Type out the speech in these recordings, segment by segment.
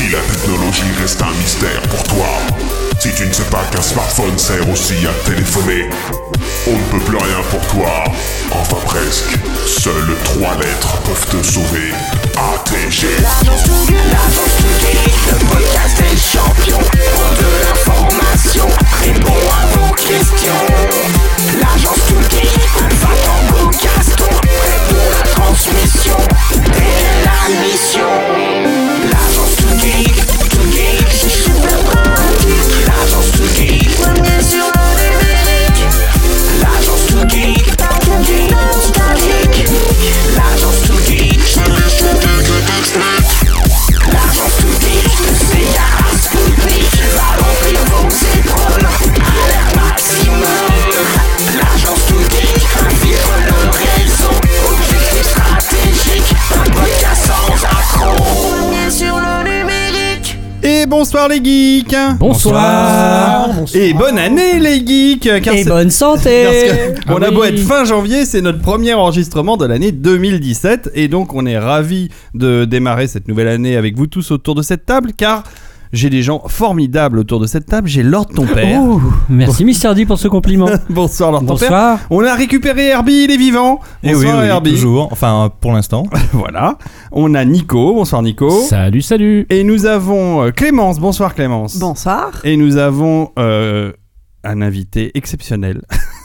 Si la technologie reste un mystère pour toi, si tu ne sais pas qu'un smartphone sert aussi à téléphoner, on ne peut plus rien pour toi. Enfin presque. Seules trois lettres peuvent te sauver. ATG. L'agence Touguet, le podcast des champions. Pour de l'information, réponds à vos questions. L'agence Touguet, Alpha Tango Gaston, prêt pour la transmission. Et la mission. Lazos to gate. Bonsoir les geeks. Bonsoir. Et bonne année les geeks car Et bonne santé. Parce que on Ah a beau être fin janvier, c'est notre premier enregistrement de l'année 2017 et donc on est ravis de démarrer cette nouvelle année avec vous tous autour de cette table car j'ai des gens formidables autour de cette table. J'ai Lord ton père. Ouh, Merci Mister D pour ce compliment. Bonsoir Lord ton père. Bonsoir. On a récupéré Herbie, il est vivant. Et oui, Bonsoir oui, Herbie. toujours. Enfin, pour l'instant. Voilà. On a Nico. Bonsoir Nico. Salut, salut. Et nous avons euh, Clémence. Bonsoir Clémence. Bonsoir. Et nous avons euh, un invité exceptionnel.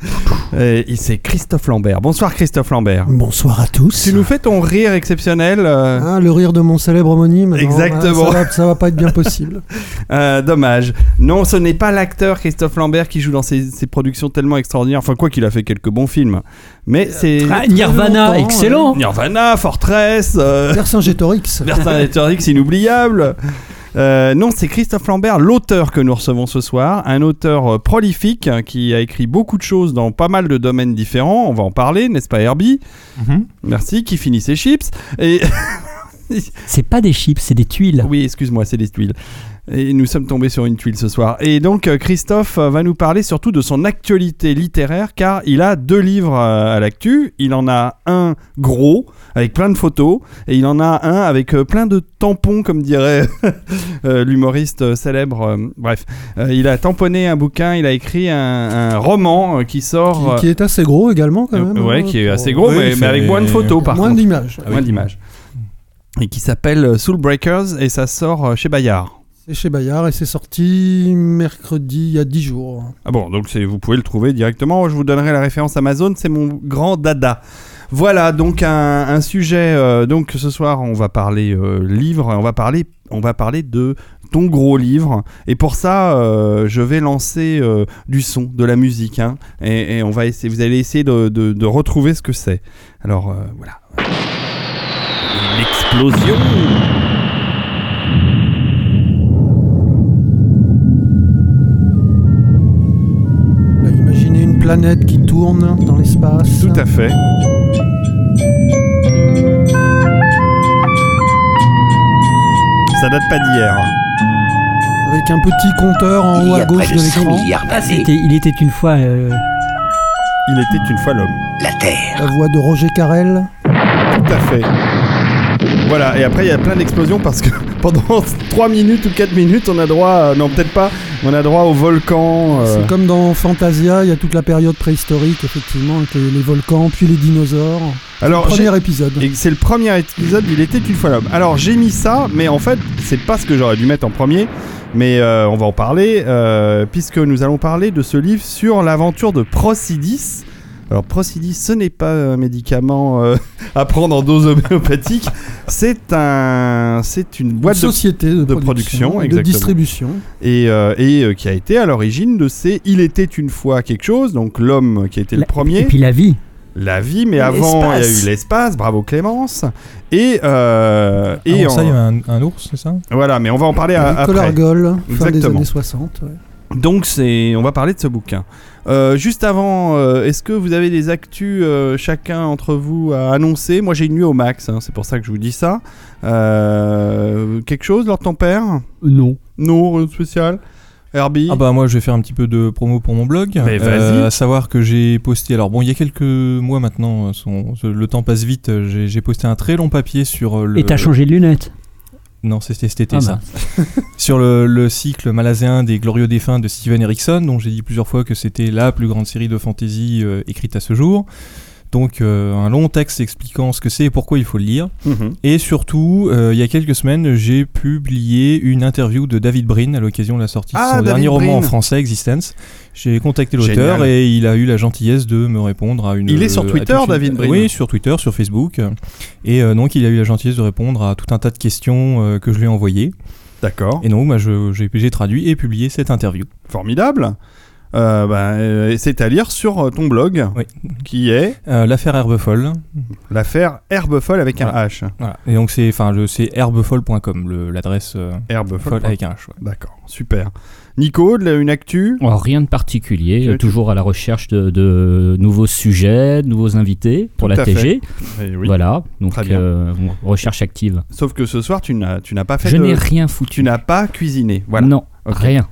Et c'est Christophe Lambert. Bonsoir Christophe Lambert. Bonsoir à tous. Tu nous fais ton rire exceptionnel. euh, Ah, le rire de mon célèbre homonyme. Exactement. ah, Ça va, ça va pas être bien possible. euh, dommage. Non, ce n'est pas l'acteur Christophe Lambert qui joue dans ces, ces productions tellement extraordinaires. Enfin, quoi qu'il a fait quelques bons films. Mais c'est Ah, Nirvana, excellent. Nirvana, Fortress, euh, Vercingétorix. Vercingétorix inoubliable. Euh, non, c'est Christophe Lambert, l'auteur que nous recevons ce soir, un auteur euh, prolifique hein, qui a écrit beaucoup de choses dans pas mal de domaines différents. On va en parler, n'est-ce pas, Herbie Merci, qui finit ses chips. Et C'est pas des chips, c'est des tuiles. oui, excuse-moi, c'est des tuiles. Et nous sommes tombés sur une tuile ce soir. Et donc euh, Christophe euh, va nous parler surtout de son actualité littéraire, car il a deux livres euh, à l'actu. Il en a un gros avec plein de photos, et il en a un avec plein de tampons, comme dirait l'humoriste célèbre. bref, il a tamponné un bouquin, il a écrit un, un roman qui sort. Qui, qui est assez gros également, quand même. ouais, hein, qui est assez gros, Oui, mais, avec moins de photos par Moins d'images. Moins d'images. Et qui s'appelle Soul Breakers, et ça sort chez Bayard. C'est chez Bayard et c'est sorti mercredi il y a 10 jours. Ah bon, donc vous pouvez le trouver directement. Je vous donnerai la référence Amazon, c'est mon grand dada. Voilà, donc un, un sujet. euh, donc ce soir, on va parler euh, livre, on va parler, on va parler de ton gros livre. Et pour ça, euh, je vais lancer euh, du son, de la musique, hein, et, et on va essayer. Vous allez essayer de, de- de retrouver ce que c'est. Alors euh, voilà. L'explosion. Planète qui tourne dans l'espace. Tout à fait. Ça date pas d'hier. Avec un petit compteur en haut à gauche de l'écran. Ah, il était une fois. euh, Il était une fois l'homme. La Terre. La voix de Roger Carrel. Tout à fait. Voilà, et après il y a plein d'explosions parce que pendant 3 minutes ou 4 minutes, on a droit, non peut-être pas, on a droit au volcan. euh, C'est comme dans Fantasia, il y a toute la période préhistorique, effectivement, avec les, les volcans, puis les dinosaures. Alors, j'ai- Premier épisode. c'est le premier épisode, il était une fois l'homme. Alors j'ai mis ça, mais en fait, c'est pas ce que j'aurais dû mettre en premier. Mais euh, on va en parler, euh, puisque nous allons parler de ce livre sur l'aventure de Procidis. Alors Procidis, ce n'est pas un médicament euh, à prendre en dose homéopathique, c'est un, c'est une Une boîte de société de, de production, et de distribution. et, euh, et euh, qui a été à l'origine de ces Il était une fois quelque chose, donc l'homme qui a été le premier, Et puis la vie. la vie, mais avant il y a eu l'espace, bravo Clémence, et, euh, et Avant ça, en- il y avait un, un ours, c'est ça? Voilà, mais on va en parler à- Nicolas après. Argol, fin des années 60. ouais. Donc c'est, on va parler de ce bouquin. Euh, juste avant, euh, est-ce que vous avez des actus euh, chacun entre vous à annoncer Moi j'ai une nuit au max, hein, c'est pour ça que je vous dis ça. Euh, quelque chose, Lord ton père Non. Non, rien de spécial. Herbie? Ah bah moi je vais faire un petit peu de promo pour mon blog. Euh, Mais vas-y. à savoir que j'ai posté, alors bon il y a quelques mois maintenant, son- le temps passe vite, j'ai posté un très long papier sur euh, le... Et t'as changé de lunettes. Non, c'était cet été Ah ça. Sur le, le cycle malaséen des Glorieux défunts de Steven Erickson, dont j'ai dit plusieurs fois que c'était la plus grande série de fantasy euh, écrite à ce jour. Donc euh, un long texte expliquant ce que c'est et pourquoi il faut le lire. Mhm. Et surtout, euh, il y a quelques semaines, j'ai publié une interview de David Brin à l'occasion de la sortie de Ah, son David dernier roman en français, Existence. J'ai contacté l'auteur et il a eu la gentillesse de me répondre à une. Il est sur Twitter, une- David Brin Oui, sur Twitter, sur Facebook. Et euh, donc, il a eu la gentillesse de répondre à tout un tas de questions que je lui ai envoyées. D'accord. Et donc, bah, j'ai traduit et publié cette interview. Formidable. Euh, bah, euh, c'est à lire sur euh, ton blog, Oui. qui est Euh, L'affaire Herbe Folle. l'affaire Herbe Folle avec un H. Voilà. Et donc, c'est enfin, le- c'est herbefolle.com, le- l'adresse euh, Herbe folle Folle. avec un H. ouais. D'accord, super. Nico, de une actu? Alors, rien de particulier, Tu- toujours à la recherche de, de nouveaux sujets, de nouveaux invités pour Tout la à fait. TG. Eh oui. Voilà, donc Très bien. euh, recherche active. Sauf que ce soir, tu n'as, tu n'as pas fait Je de- n'ai rien Tu foutu. n'as pas cuisiné. Voilà. Non, rien.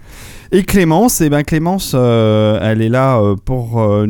Et Clémence, eh ben Clémence, euh, elle est là euh, pour euh,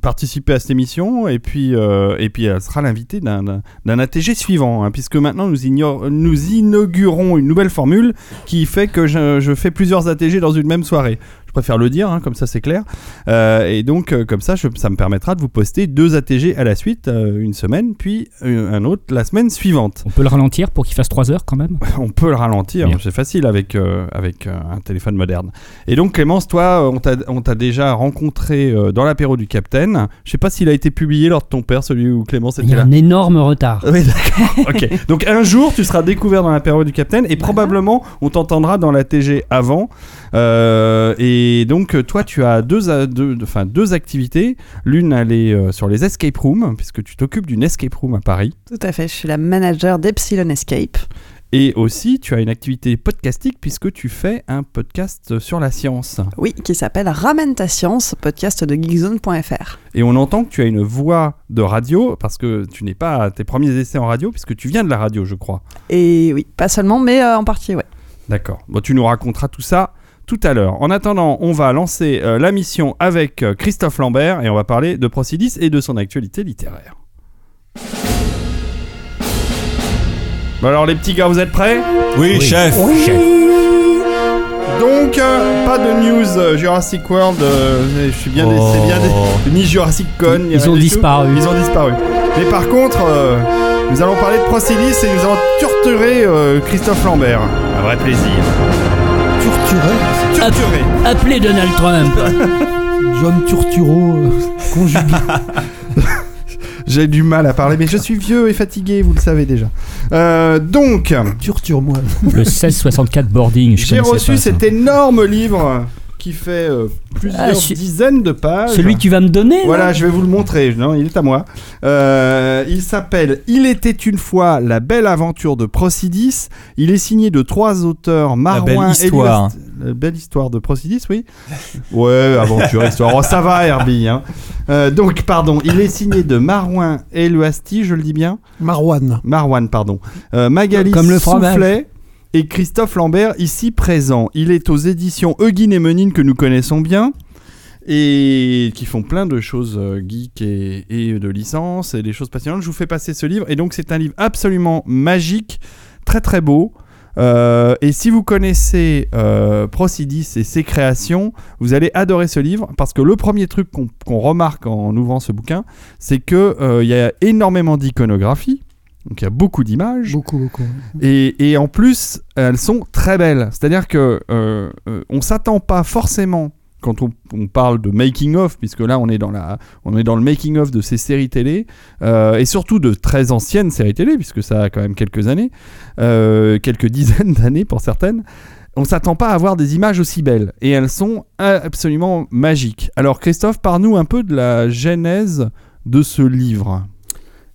participer à cette émission et puis et elle sera l'invitée d'un ATG suivant, hein, puisque maintenant nous inaugurons une nouvelle formule qui fait que je, je fais plusieurs ATG dans une même soirée. Je préfère le dire, hein, comme ça c'est clair. Euh, et donc euh, comme ça, je- ça me permettra de vous poster deux ATG à la suite, euh, une semaine, puis un autre la semaine suivante. On peut le ralentir pour qu'il fasse 3 heures quand même? On peut le ralentir, c'est facile avec, avec un téléphone moderne. Et donc Clémence, toi, on t'a- déjà rencontré dans l'apéro du Capitaine. Je sais pas s'il a été publié lors de ton père, celui où Clémence Il y était a là. un énorme retard. Oui, d'accord. ok. Donc un jour, tu seras découvert dans l'apéro du Capitaine et probablement on t'entendra dans la TG avant. Euh, et donc toi, tu as deux, a- deux, enfin, deux activités. L'une, elle est euh, sur les escape rooms, puisque tu t'occupes d'une escape room à Paris. Tout à fait, je suis la manager d'Epsilon Escape. Et aussi, tu as une activité podcastique puisque tu fais un podcast sur la science. Oui, qui s'appelle Ramène ta science, podcast de geekzone.fr. Et on entend que tu as une voix de radio parce que tu n'es pas à tes premiers essais en radio puisque tu viens de la radio, je crois. Et oui, pas seulement, mais euh, en partie, ouais. D'accord. Bon, tu nous raconteras tout ça tout à l'heure. En attendant, on va lancer euh, la mission avec euh, Christophe Lambert et on va parler de Procidis et de son actualité littéraire. Bon alors les petits gars, vous êtes prêts? Oui, chef Donc, euh, pas de news euh, Jurassic World. euh, je suis bien, Oh. c'est bien des- ni Jurassic Con. ni Ils rien ont du tout. disparu. Ils ont disparu. Mais par contre, euh, nous allons parler de Procidis et nous allons torturer euh, Christophe Lambert. Un vrai plaisir. Turturé, Torturer. Appelez Donald Trump. John Turturro, euh, conjugué. J'ai du mal à parler, mais je suis vieux et fatigué, vous le savez déjà. Euh, donc, Turture-moi. Le 1664 boarding, je j'ai reçu pas cet énorme livre qui fait euh, plusieurs Ah, dizaines de pages. Celui que tu vas me donner là Voilà, je vais vous le montrer. Non, il est à moi. Euh, il s'appelle Il était une fois la belle aventure de Procidis. Il est signé de trois auteurs Marouin belle histoire. Elias- La belle histoire de Procidis, oui. Ouais, aventure, histoire. Oh, ça va, Herbie. hein. Euh, donc, pardon, il est signé de Marouin Eluasti, je le dis bien? Marwan. Marwan, pardon. Euh, Magali Comme le fromage. Soufflet et Christophe Lambert, ici présent. Il est aux éditions Euguine et Menine que nous connaissons bien et qui font plein de choses euh, geek et, de licences et des choses passionnantes. Je vous fais passer ce livre et donc c'est un livre absolument magique, très très beau. Euh, et si vous connaissez euh, Procidis et ses créations, vous allez adorer ce livre parce que le premier truc qu'on remarque en ouvrant ce bouquin, c'est que euh, il y a énormément d'iconographie. Donc il y a beaucoup d'images. Beaucoup, beaucoup. Et, et en plus, elles sont très belles. C'est-à-dire que euh, euh, on s'attend pas forcément quand on, on parle de making of, puisque là on est dans la, on est dans le making of de ces séries télé euh, et surtout de très anciennes séries télé, puisque ça a quand même quelques années, euh, quelques dizaines d'années pour certaines. On s'attend pas à avoir des images aussi belles et elles sont absolument magiques. Alors Christophe, parle-nous un peu de la genèse de ce livre.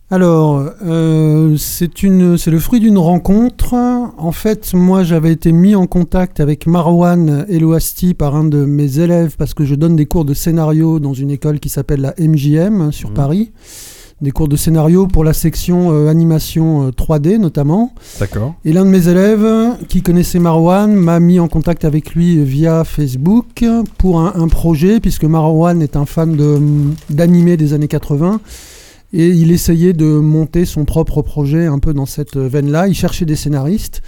Alors, euh, c'est le fruit d'une rencontre. En fait, moi, j'avais été mis en contact avec Marwan Elouasti par un de mes élèves parce que je donne des cours de scénario dans une école qui s'appelle la MJM sur Mhm. Paris. Des cours de scénario pour la section euh, animation euh, 3D notamment. D'accord. Et l'un de mes élèves qui connaissait Marwan m'a mis en contact avec lui via Facebook pour un, un projet, puisque Marwan est un fan de- d'animé des années 80. Et il essayait de monter son propre projet un peu dans cette veine-là. Il cherchait des scénaristes.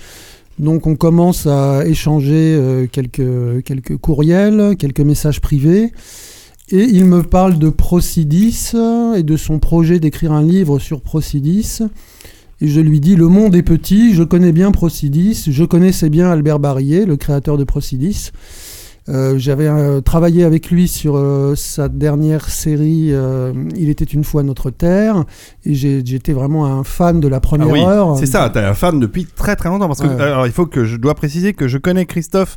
Donc on commence à échanger euh, quelques, quelques courriels, quelques messages privés. Et il me parle de Procidis euh, et de son projet d'écrire un livre sur Procidis. Et je lui dis, le monde est petit, je connais bien Procidis, je connaissais bien Albert Barillet, le créateur de Procidis. Euh, J'avais euh, travaillé avec lui sur euh, sa dernière série Il était une fois notre terre, et j'étais vraiment un fan de la Ah première oui, heure. c'est ça, t'es un fan depuis très très longtemps. Parce que, Ouais. alors, il faut que je dois préciser que je connais Christophe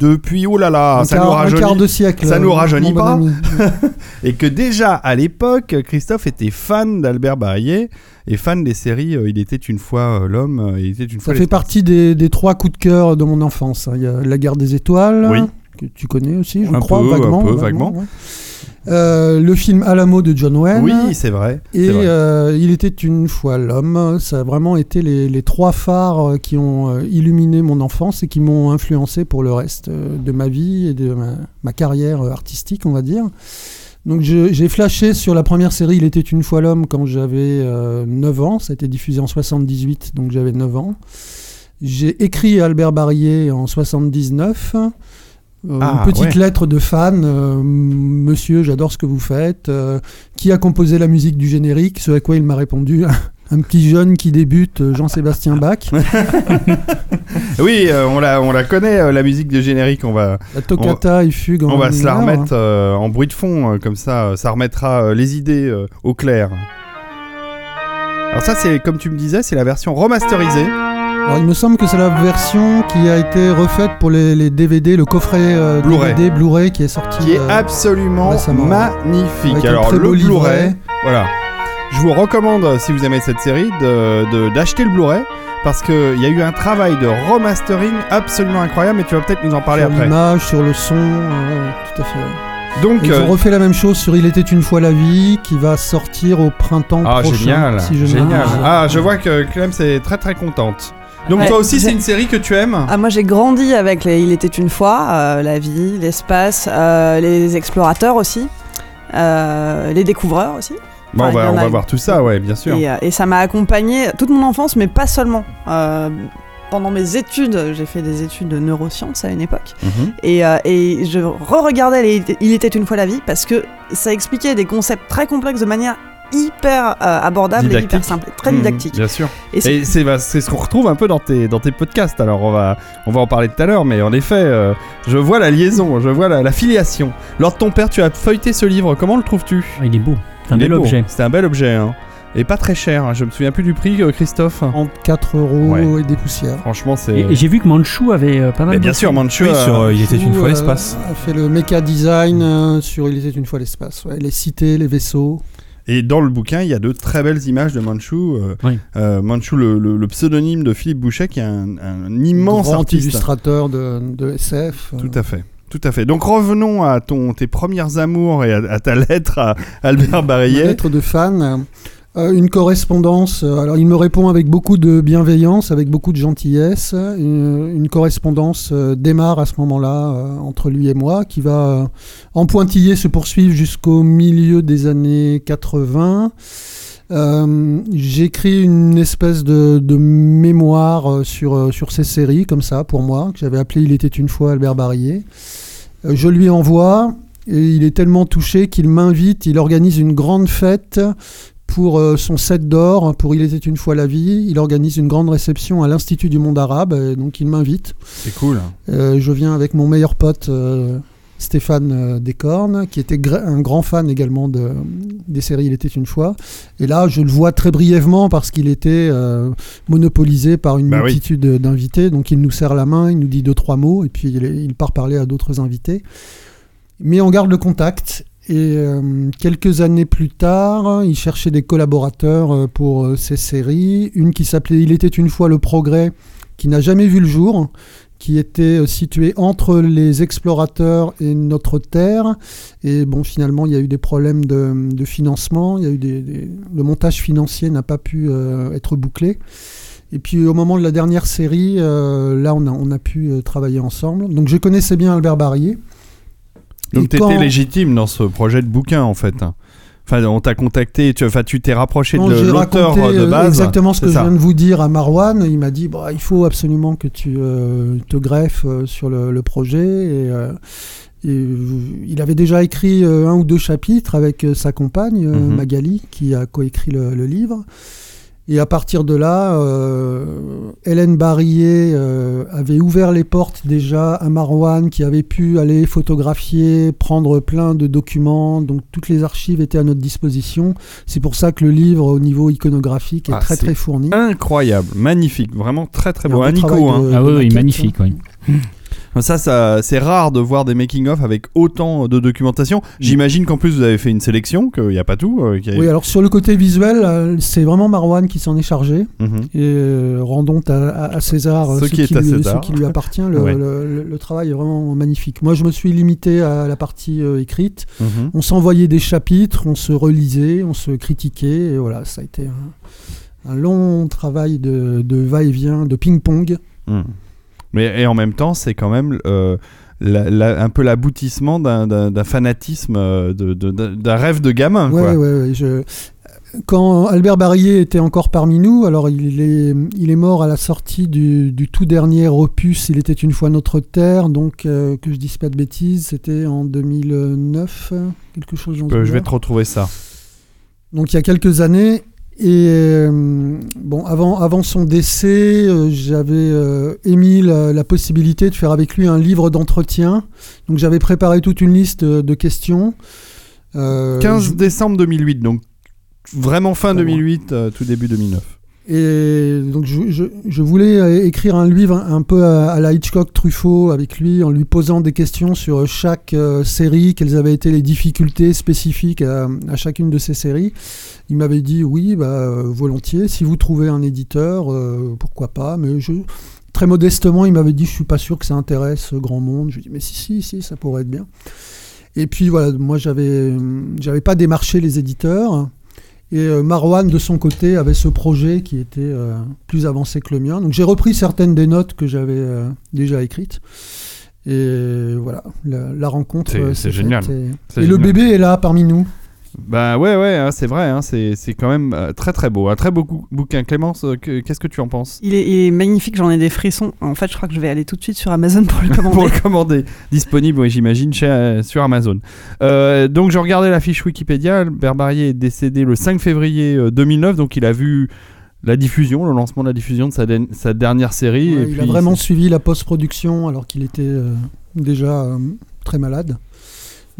depuis, oh là là, un, ça quart, nous un rajeunit. quart de siècle. ça nous rajeunit bon pas. ami. Et que déjà à l'époque, Christophe était fan d'Albert Barillet et fan des séries Il était une fois l'homme, il était une Ça fois fait l'espace. partie des, des trois coups de cœur de mon enfance. hein. Il y a La guerre des étoiles, Oui. Que tu connais aussi, je Un crois, peu, un vaguement. peu, vaguement. ouais. Euh, le film Alamo de John Wayne. Oui, c'est vrai. Et vrai. euh, Il était une fois l'homme. Ça a vraiment été les, les trois phares euh, qui ont illuminé mon enfance et qui m'ont influencé pour le reste de ma vie et de ma, ma carrière artistique, on va dire. Donc j'ai flashé sur la première série Il était une fois l'homme quand j'avais euh, 9 ans. Ça a été diffusé en 78, donc j'avais 9 ans. J'ai écrit Albert Barillet en 79. Euh, Ah, une petite ouais. lettre de fan, euh, Monsieur, j'adore ce que vous faites. euh, qui a composé la musique du générique? Ce à quoi il m'a répondu un petit jeune qui débute, Jean-Sébastien Bach. Oui, on, la, on la connaît, la musique de générique. On va, La toccata et fugue en on va se la mineur. remettre en bruit de fond, comme ça, ça remettra les idées au clair. Alors ça, c'est comme tu me disais, c'est la version remasterisée. Alors, il me semble que c'est la version qui a été refaite pour les, les DVD, le coffret euh, Blu-ray. DVD Blu-ray qui est sorti. qui est euh, absolument récemment. magnifique. avec un Alors très le beau livret. Blu-ray, voilà. Je vous recommande, euh, si vous aimez cette série, de- de- d'acheter le Blu-ray parce qu'il y a eu un travail de remastering absolument incroyable, mais tu vas peut-être nous en parler sur après. l'image, sur le son, euh, tout à fait. Donc, Et Ils euh, ont refait la même chose sur Il était une fois la vie, qui va sortir au printemps ah prochain. génial, si je génial. Ah, je vois que Clem est très très contente. Donc Ouais, toi aussi, c'est une série que tu aimes? Ah, moi j'ai grandi avec les Il était une fois, euh, la vie, l'espace, euh, les explorateurs aussi, euh, les découvreurs aussi. Bon, Enfin, en on a va voir tout ça, ouais, bien sûr. Et, et ça m'a accompagné toute mon enfance, mais pas seulement. Pendant mes études, j'ai fait des études de neurosciences à une époque. Mhm. Et, et je re-regardais Il était une fois la vie parce que ça expliquait des concepts très complexes de manière hyper euh, abordable et hyper simple, très Mhm, didactique. Bien sûr. Et c'est- Et c'est bah, c'est ce qu'on retrouve un peu dans tes, dans tes podcasts. Alors on va, on va en parler tout à l'heure, mais en effet, euh, je vois la liaison, je vois la, la filiation. Lors de ton père, tu as feuilleté ce livre. Comment le trouves-tu? Ah, Il est beau. C'est un bel objet. C'est un bel objet. hein. Et pas très cher. hein. Je me souviens plus du prix, euh, Christophe. Entre 4 euros Ouais. et des poussières. Franchement, c'est. Et, et j'ai vu que Manchou avait euh, pas mal Mais de bien sûr, Manchu. Oui, sur euh, Il était une fois euh, l'espace. a fait le méca design euh, sur Il était une fois l'espace. ouais. Les cités, les vaisseaux. Et dans le bouquin, il y a de très belles images de Manchu. euh, Oui. euh, Manchu, le, le- le pseudonyme de Philippe Boucher, qui est un, un immense grand artiste. illustrateur de, de SF. Tout à fait. Tout à fait. Donc revenons à ton, tes premières amours et à, à ta lettre à Albert Une Barillet. lettre de fan. Euh, une correspondance. euh, alors, il me répond avec beaucoup de bienveillance, avec beaucoup de gentillesse. Une, une correspondance euh, démarre à ce moment-là euh, entre lui et moi, qui va euh, en pointillé se poursuivre jusqu'au milieu des années 80. Euh, J'écris une espèce de, mémoire euh, sur, euh, sur ces séries, comme ça, pour moi, que j'avais appelé Il était une fois Albert. Euh, je lui envoie, et il est tellement touché qu'il m'invite, il organise une grande fête pour euh, son set d'or, pour Il était une fois la vie. Il organise une grande réception à l'Institut du monde arabe, et donc il m'invite. C'est cool. Euh, je viens avec mon meilleur pote euh, Stéphane euh, Descornes, qui était un grand fan également de, des séries Il était une fois. Et là, je le vois très brièvement parce qu'il était euh, monopolisé par une Bah oui. multitude d'invités. Donc il nous serre la main, il nous dit deux, trois mots, et puis il part parler à d'autres invités. Mais on garde le contact. Et euh, quelques années plus tard, il cherchait des collaborateurs euh, pour euh, ces séries. Une qui s'appelait Il était une fois le progrès, qui n'a jamais vu le jour, qui était euh, située entre les explorateurs et notre Terre. Et bon, finalement, il y a eu des problèmes de, financement. Il y a eu des, le montage financier n'a pas pu être bouclé. Et puis au moment de la dernière série, là, on a, on a pu travailler ensemble. Donc je connaissais bien Albert Barrier. Donc t'étais quand- légitime dans ce projet de bouquin en fait. Enfin, on t'a contacté, tu, enfin, tu t'es rapproché Non, de l'auteur de euh, base. exactement ce que je viens de vous dire à Marwan. Il m'a dit bah, il faut absolument que tu euh, te greffes euh, sur le, le projet. Et, euh, et, il avait déjà écrit un ou deux chapitres avec sa compagne, Mhm. Magali, qui a coécrit le, le livre. Et à partir de là, euh, Hélène Barillet euh, avait ouvert les portes déjà à Marwan, qui avait pu aller photographier, prendre plein de documents. Donc toutes les archives étaient à notre disposition. C'est pour ça que le livre, au niveau iconographique, est Ah, très très fourni. Incroyable, magnifique, vraiment très très beau. beau Nico, travail hein. de- Ah oui, magnifique, oui. Ça, ça c'est rare de voir des making-of avec autant de documentation. J'imagine qu'en plus vous avez fait une sélection, qu'il n'y a pas tout. euh, a- Oui, alors sur le côté visuel, euh, c'est vraiment Marwan qui s'en est chargé. Mhm. Et euh, rendons à, César Ce qui est à lui, César. ce qui lui appartient. Le, Ouais. le- le- le travail est vraiment magnifique. Moi, je me suis limité à la partie euh, écrite. Mhm. On s'envoyait des chapitres, on se relisait, on se critiquait. Et voilà, ça a été un, un long travail de, de va-et-vient, de ping-pong. Mhm. Mais et en même temps, c'est quand même euh, la- la- un peu l'aboutissement d'un- fanatisme, euh, d'un rêve de gamin. Ouais, quoi. ouais, ouais, je- Quand Albert Barillet était encore parmi nous, alors il est, il est mort à la sortie du, du tout dernier opus Il était une fois notre terre, donc euh, que je dise pas de bêtises, c'était en 2009, quelque chose Euh, je vais te retrouver ça. Donc il y a quelques années. Et euh, bon, avant, avant son décès, euh, j'avais euh, émis la, la possibilité de faire avec lui un livre d'entretien. Donc j'avais préparé toute une liste de, de questions. Euh, 15 je- décembre 2008, donc vraiment fin Pas loin. 2008, euh, tout début 2009. Et donc je, voulais euh, écrire un livre un, peu à, la Hitchcock Truffaut avec lui, en lui posant des questions sur chaque euh, série, quelles avaient été les difficultés spécifiques à, chacune de ces séries. Il m'avait dit oui, bah, euh, volontiers, si vous trouvez un éditeur, euh, pourquoi pas, mais. Très modestement, il m'avait dit je suis pas sûr que ça intéresse grand monde. Je lui ai dit mais si, si, si, ça pourrait être bien. Et puis voilà, moi j'avais j'avais pas démarché les éditeurs. Et euh, Marwan, de son côté, avait ce projet qui était euh, plus avancé que le mien. Donc j'ai repris certaines des notes que j'avais euh, déjà écrites. Et voilà, la, la rencontre. C'est- génial. Et, le bébé est là parmi nous. Bah ouais, ouais, hein, c'est vrai, hein, c'est c'est quand même euh, très très beau. Un très beau bouquin. Clémence, euh, que- qu'est-ce que tu en penses? Il est, il est magnifique, j'en ai des frissons. En fait, je crois que je vais aller tout de suite sur Amazon pour le commander. pour le commander. Disponible, oui, j'imagine, chez, euh, sur Amazon. Euh, donc, je regardais la fiche Wikipédia. Albert Barrier est décédé le 5 février euh, 2009, donc il a vu la diffusion, le lancement de la diffusion de sa, dernière série. Ouais, et il puis, a vraiment suivi la post-production alors qu'il était euh, déjà euh, très malade.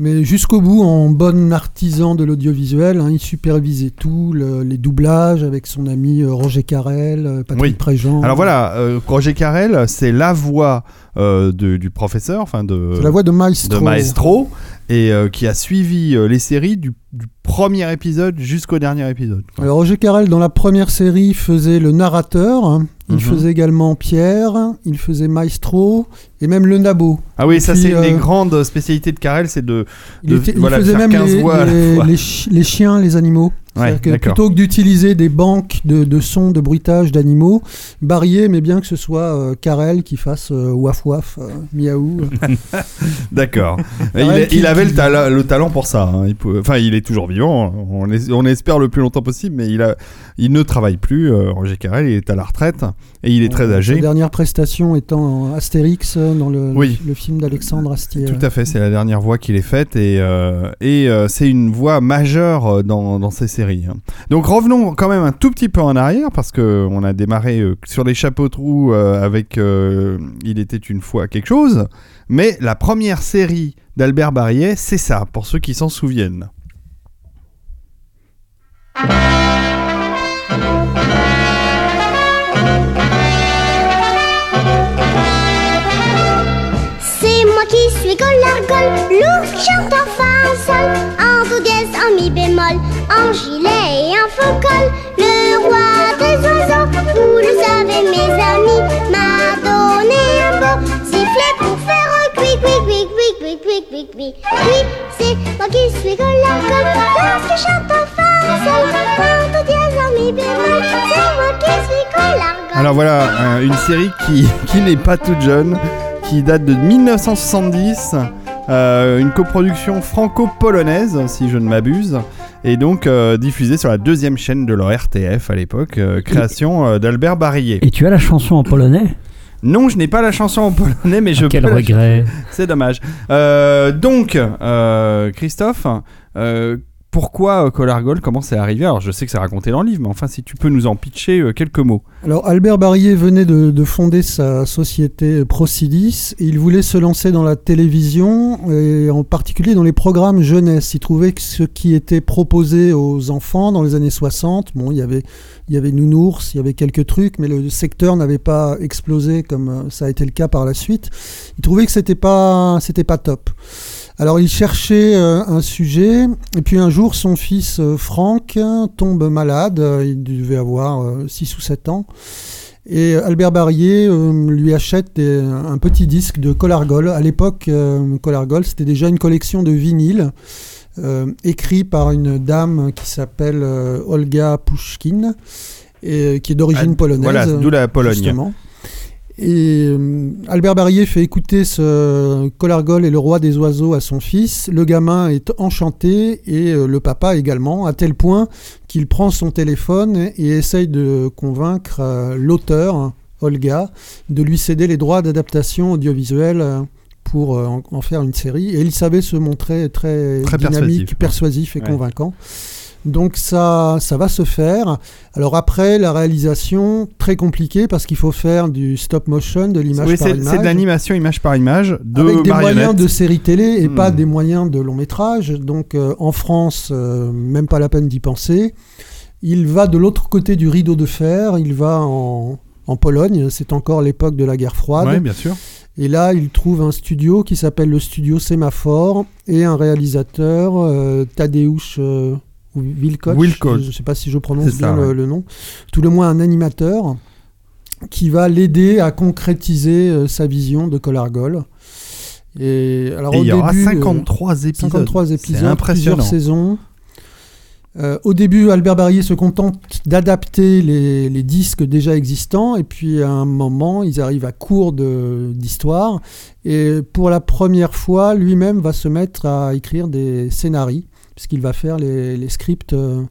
Mais jusqu'au bout, en bon artisan de l'audiovisuel, hein, il supervisait tout, le- les doublages avec son ami euh, Roger Carrel, euh, Patrick Oui. Préjean. Alors voilà, euh, Roger Carrel, c'est la voix euh, de- du professeur, enfin de, C'est la voix de Maestro. de Maestro, et euh, qui a suivi euh, les séries du, du premier épisode jusqu'au dernier épisode. quoi. Alors Roger Carrel, dans la première série, faisait le narrateur. Il Mhm. faisait également Pierre, il faisait Maestro et même le Nabo. Ah oui, ça c'est une des grandes spécialités de Carrel, c'est de... Il, De- était- il voilà, de faisait faire même 15 les, voix à la les- fois. les chi- les chiens, les animaux. Ouais, C'est-à-dire que plutôt que d'utiliser des banques de, de sons, de bruitage d'animaux, Barrier mais bien que ce soit euh, Carrel qui fasse euh, waf waf, euh, miaou. D'accord. il, avait le, le talent pour ça. hein. Il peut- Enfin, il est toujours vivant. On, es- on espère le plus longtemps possible, mais il, a, il ne travaille plus. euh, Roger Carrel, il est à la retraite et il est très Sa âgé. dernière prestation étant Astérix euh, dans le, Oui. le film d'Alexandre Astier. Tout à fait, c'est la dernière voix qu'il ait faite et, et c'est une voix majeure dans, dans ces séries. Hein. Donc revenons quand même un tout petit peu en arrière parce que on a démarré euh, sur les chapeaux de roue euh, avec euh, Il était une fois quelque chose, mais la première série d'Albert Barrier, c'est ça, pour ceux qui s'en souviennent. Moi qui suis Golargol, l'ours chante en sol, en do dièse, en mi bémol, en gilet et en faux col. Le roi des oiseaux, vous le savez mes amis, m'a donné un beau sifflet pour faire un cui cui cui cui cui cui cui cui. Oui, c'est moi qui suis Golargol, l'ours qui chante en sol, en do dièse, en mi bémol. C'est moi qui suis Golargol. Alors voilà, euh, une série qui, qui n'est pas toute jeune, qui date de 1970, euh, une coproduction franco-polonaise, si je ne m'abuse, et donc euh, diffusé sur la deuxième chaîne de leur RTF à l'époque, euh, création d'Albert Barillet. Et tu as la chanson en polonais? Non, je n'ai pas la chanson en polonais, mais je Quel peux regret. C'est dommage. Donc, Christophe, pourquoi euh, Collargol Comment c'est arrivé Alors, je sais que c'est raconté dans le livre, mais enfin, si tu peux nous en pitcher euh, quelques mots. Alors Albert Barillet venait de, de fonder sa société Procidis il voulait se lancer dans la télévision et en particulier dans les programmes jeunesse. Il trouvait que ce qui était proposé aux enfants dans les années 60, bon, il y avait, il y avait Nounours, il y avait quelques trucs, mais le secteur n'avait pas explosé comme euh, ça a été le cas par la suite. Il trouvait que c'était pas, c'était pas top. Alors il cherchait euh, un sujet, et puis un jour son fils euh, Franck tombe malade, euh, il devait avoir 6 ou 7 ans, et Albert euh, lui achète des- un petit disque de Collargol. À l'époque, Collargol, c'était déjà une collection de vinyles, euh, écrit par une dame qui s'appelle Olga Pushkin, et, qui est d'origine Ah, polonaise. Voilà, d'où la Pologne. Justement. Et euh, Albert Barillet fait écouter ce Collargol et le roi des oiseaux à son fils. Le gamin est enchanté et euh, le papa également, à tel point qu'il prend son téléphone et essaye de convaincre euh, l'auteur, Olga, de lui céder les droits d'adaptation audiovisuelle pour en, en faire une série. Et il savait se montrer très, Très dynamique, persuasif, persuasif, et Ouais. convaincant. Donc ça, ça va se faire. Alors après, la réalisation, très compliquée parce qu'il faut faire du stop motion, de l'image Oui, par image. c'est de l'animation image par image, de avec des moyens de série télé et Hmm. pas des moyens de long métrage. Donc euh, en France, euh, même pas la peine d'y penser. Il va de l'autre côté du rideau de fer, il va en, en Pologne, c'est encore l'époque de la guerre froide. Ouais, bien sûr. Et là, il trouve un studio qui s'appelle le studio Sémaphore et un réalisateur, euh, Tadeusz euh, Wilkoch. Wilkoch. Je ne sais pas si je prononce ça, bien le, ouais. le nom. Tout le moins un animateur qui va l'aider à concrétiser euh, sa vision de Collargol. Et alors Et au il y aura début, euh, 53 épisodes. 53 C'est épisodes, impressionnant. plusieurs saisons. Euh, au début, Albert Barillet se contente d'adapter les, les disques déjà existants, et puis à un moment, ils arrivent à court d'histoire, et pour la première fois, lui-même va se mettre à écrire des scénarios, puisqu'il va faire les, les scripts euh,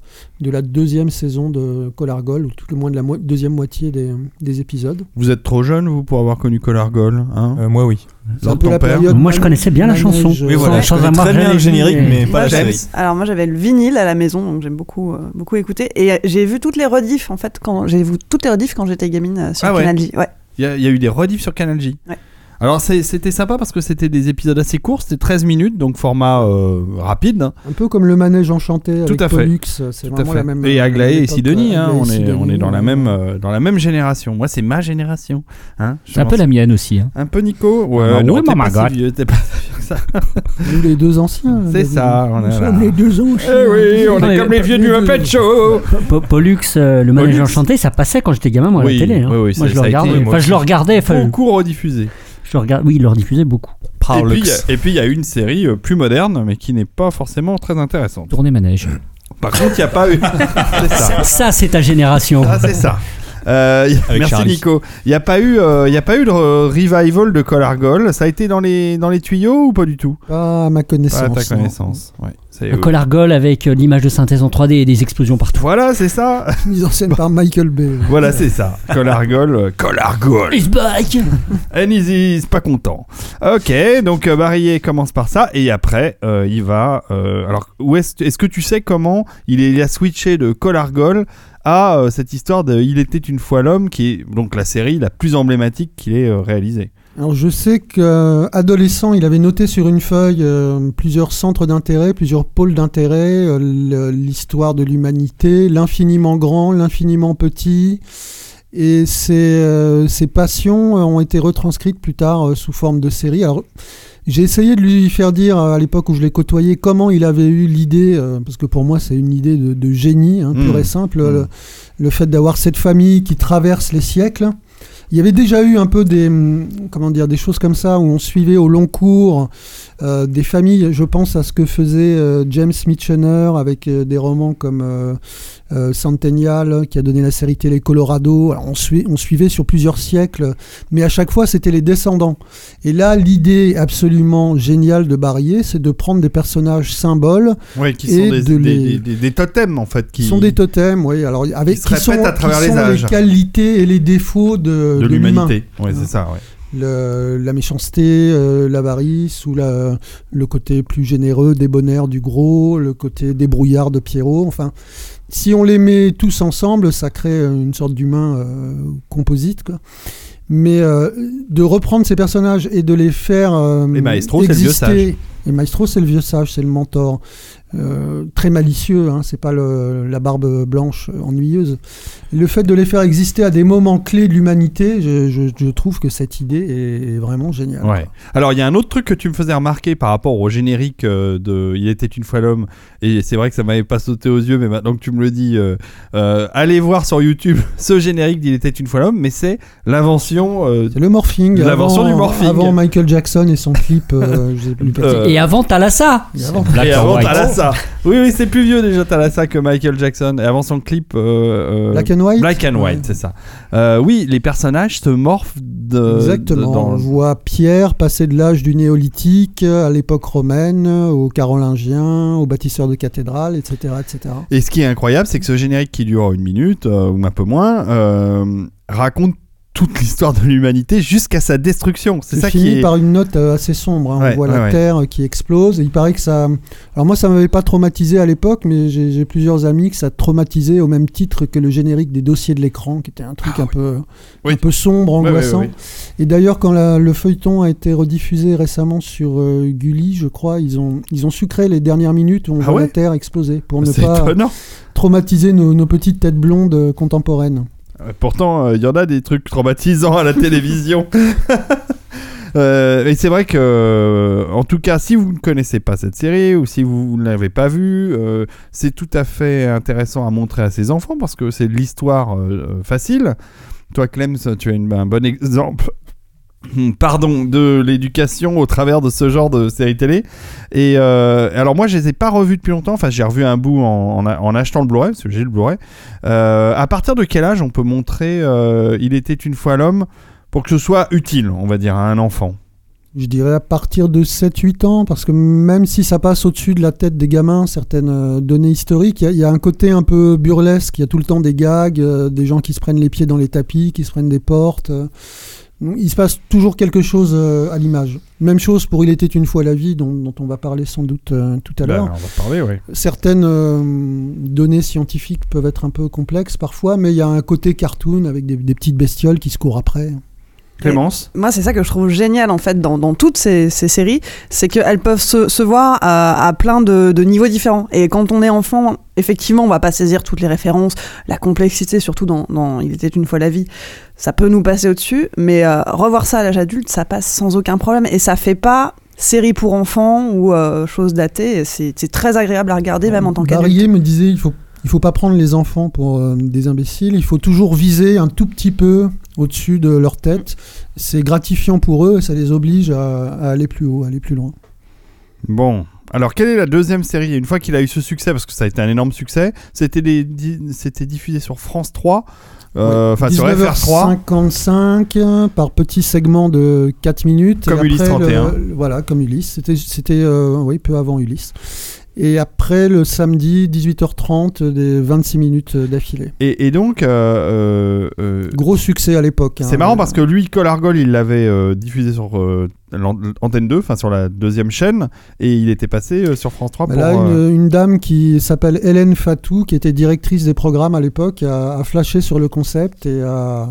de la deuxième saison de Collargol, ou tout le moins de la mo- deuxième moitié des, des épisodes. Vous êtes trop jeune, vous, pour avoir connu Collargol hein? Euh, moi, oui. Un peu la période Moi, je connaissais bien la chanson. euh, Oui, voilà, je sans très bien le générique, mais pas la James. série. Alors moi j'avais le vinyle à la maison, donc j'aime beaucoup, euh, beaucoup écouter. Et j'ai vu toutes les rediffs en fait, quand j'ai vu toutes les rediffs quand j'étais gamine euh, sur Ah ouais. Canal J. Ouais. Il y, a- il y a eu des rediffs sur Canal J. Ouais. Alors c'était sympa parce que c'était des épisodes assez courts, c'était 13 minutes, donc format euh, rapide. hein. Un peu comme le manège enchanté Tout avec à fait. Pollux, c'est Tout à fait. la même. et Aglaé et Sidonie, euh, hein, et on, est, on Sidonie, est dans la euh, même euh, dans la même génération. Moi, c'est ma génération. Hein C'est un peu la mienne aussi. hein. Un peu Nico. Ouais, Ah non, my pas God. si pas ça. Nous les deux anciens. C'est ça, on Nous est sommes les deux anciens. Eh oui, on est comme les vieux du Muppet Show. Po- Pollux, euh, le manège enchanté, ça passait quand j'étais gamin, moi, Oui, à la télé. oui, oui, moi, ça- je le regardais. Enfin, je le regardais. Beaucoup rediffusé. Je regarde. Oui, il le rediffusait beaucoup. Et puis, il y a- et puis il y a une série euh, plus moderne, mais qui n'est pas forcément très intéressante. Tournée manège. Par contre, il n'y a pas eu. c'est ça. Ça, c'est ta génération. Ah, c'est ça. Euh, merci Charlie. Nico. Il n'y a pas eu, euh, il y a pas eu de re- revival de Collargol. Ça a été dans les dans les tuyaux ou pas du tout? Pas à ma connaissance. Pas à ta connaissance. Ouais. C'est- Un collargol avec euh, l'image de synthèse en 3D et des explosions partout. Voilà, c'est ça. Mise en scène par Michael Bay. voilà, c'est ça. Collargol, euh, Collargol. It's back And he's pas content. Ok, donc euh, Barillet commence par ça et après euh, il va. euh, alors, est-ce que tu sais comment il, est, il a switché de Collargol euh, cette histoire de Il était une fois l'homme, qui est donc la série la plus emblématique qu'il ait euh, réalisée. Alors je sais qu'adolescent, il avait noté sur une feuille euh, plusieurs centres d'intérêt, plusieurs pôles d'intérêt, euh, l'histoire de l'humanité, l'infiniment grand, l'infiniment petit. Et ces, euh, ces passions euh, ont été retranscrites plus tard euh, sous forme de série. Alors j'ai essayé de lui faire dire à l'époque où je l'ai côtoyé comment il avait eu l'idée, euh, parce que pour moi c'est une idée de, de génie, hein, pur Mm. et simple, Mm. le, le fait d'avoir cette famille qui traverse les siècles. Il y avait déjà eu un peu des, hum, comment dire, des choses comme ça où on suivait au long cours euh, des familles. Je pense à ce que faisait euh, James Michener avec euh, des romans comme Centennial qui a donné la série télé Colorado. Alors, on, sui- on suivait sur plusieurs siècles, mais à chaque fois c'était les descendants. Et là, l'idée absolument géniale de Barrier, c'est de prendre des personnages symboles Oui, qui Et sont des, de des- les- des- des- des totems en fait. Qui qui sont des totems, oui. Alors avec se répètent sont, à travers qui les sont âges. les qualités et les défauts de, de l'humanité. Oui, c'est ça. ouais. Le- la méchanceté, euh, l'avarice ou la- le côté plus généreux, débonnaire du gros, le côté débrouillard de Pierrot. Enfin, si on les met tous ensemble, ça crée une sorte d'humain euh, composite. Quoi. Mais euh, de reprendre ces personnages et de les faire Et Maestro, c'est le vieux exister. sage. Et Maestro, c'est le vieux sage, c'est le mentor. Euh, très malicieux, hein, c'est pas le- la barbe blanche ennuyeuse. Le fait de les faire exister à des moments clés de l'humanité, je, je- je trouve que cette idée est, est vraiment géniale. Ouais. Alors, il y a un autre truc que tu me faisais remarquer par rapport au générique euh, de Il était une fois l'homme, et c'est vrai que ça m'avait pas sauté aux yeux, mais maintenant que tu me le dis, euh, euh, allez voir sur YouTube ce générique d'Il était une fois l'homme, mais c'est l'invention. euh, C'est le morphing. L'invention avant- du morphing. Avant Michael Jackson et son clip. euh, je sais plus. Euh, Et avant Thalassa Et avant. Et white. Oui, oui, c'est plus vieux déjà Thalassa que Michael Jackson. Et avant son clip. euh, euh, Black and White. Black and White, Ouais. c'est ça. Euh, oui, les personnages se morphent de. Exactement. de- dans- On voit Pierre passer de l'âge du néolithique à l'époque romaine, aux Carolingiens, aux bâtisseurs de cathédrales, etc., etc. Et ce qui est incroyable, c'est que ce générique qui dure une minute, euh, ou un peu moins, euh, raconte toute l'histoire de l'humanité jusqu'à sa destruction. C'est ça fini qui est. par une note euh, assez sombre. hein. Ouais, on voit ouais, la ouais. Terre qui explose. Et il paraît que ça. Alors moi, ça m'avait pas traumatisé à l'époque, mais j'ai plusieurs amis que ça traumatisait au même titre que le générique des dossiers de l'écran, qui était un truc un peu, Ah Oui. un peu sombre, angoissant. Et d'ailleurs, quand la- le feuilleton a été rediffusé récemment sur euh, Gulli, je crois, ils ont, ils ont sucré les dernières minutes où on Ah voit la Terre exploser pour ne C'est pas étonnant. traumatiser nos, nos petites têtes blondes euh, contemporaines. Euh, Pourtant, euh, il y en a des trucs traumatisants à la télévision. Euh, et c'est vrai que, euh, en tout cas, si vous ne connaissez pas cette série ou si vous ne l'avez pas vue, euh, c'est tout à fait intéressant à montrer à ses enfants parce que c'est de l'histoire euh, facile. Toi, Clem, tu as une- un bon exemple. Pardon, de l'éducation au travers de ce genre de série télé. Et euh, alors, moi, je les ai pas revus depuis longtemps. Enfin, j'ai revu un bout en, achetant le Blu-ray, parce que j'ai le Blu-ray. Euh, à partir de quel âge on peut montrer euh, Il était une fois l'homme pour que ce soit utile, on va dire, à un enfant? Je dirais à partir de 7-8 ans, parce que même si ça passe au-dessus de la tête des gamins, certaines données historiques, il y y, a un côté un peu burlesque, il y a tout le temps des gags, des gens qui se prennent les pieds dans les tapis, qui se prennent des portes. Il se passe toujours quelque chose euh, à l'image. Même chose pour Il était une fois la vie, dont, dont on va parler sans doute euh, tout à Ben, l'heure. On va parler, oui. Certaines euh, données scientifiques peuvent être un peu complexes parfois, mais il y a un côté cartoon avec des, des petites bestioles qui se courent après. Clémence Moi, c'est ça que je trouve génial en fait dans, dans toutes ces, ces séries, c'est qu'elles peuvent se, se voir à, à plein de, de niveaux différents. Et quand on est enfant, effectivement, on va pas saisir toutes les références, la complexité, surtout dans, dans Il était une fois la vie, ça peut nous passer au-dessus. Mais euh, revoir ça à l'âge adulte, ça passe sans aucun problème et ça fait pas série pour enfants ou euh, chose datée. Et C'est c'est très agréable à regarder, même en tant qu'adulte. Barrier me disait il faut il faut pas prendre les enfants pour euh, des imbéciles, il faut toujours viser un tout petit peu au-dessus de leur tête. C'est gratifiant pour eux et ça les oblige à, à aller plus haut, à aller plus loin. Bon. Alors, quelle est la deuxième série? Une fois qu'il a eu ce succès, parce que ça a été un énorme succès, c'était diffusé sur France 3, euh, enfin sur FR3. 19h55 euh, par petits segments de 4 minutes. et Comme Ulysse après, 31. le- voilà, comme Ulysse. C'était, c'était euh, oui, peu avant Ulysse. Et après, le samedi, 18h30, des 26 minutes d'affilée. Et, et donc, euh, euh, euh, Gros succès à l'époque. c'est hein. marrant parce que lui, Colargol, il l'avait euh, diffusé sur euh, l'an- Antenne 2, enfin sur la deuxième chaîne, et il était passé euh, sur France 3 Bah pour. là, euh, une, une dame qui s'appelle Hélène Fatou, qui était directrice des programmes à l'époque, a, a flashé sur le concept et a,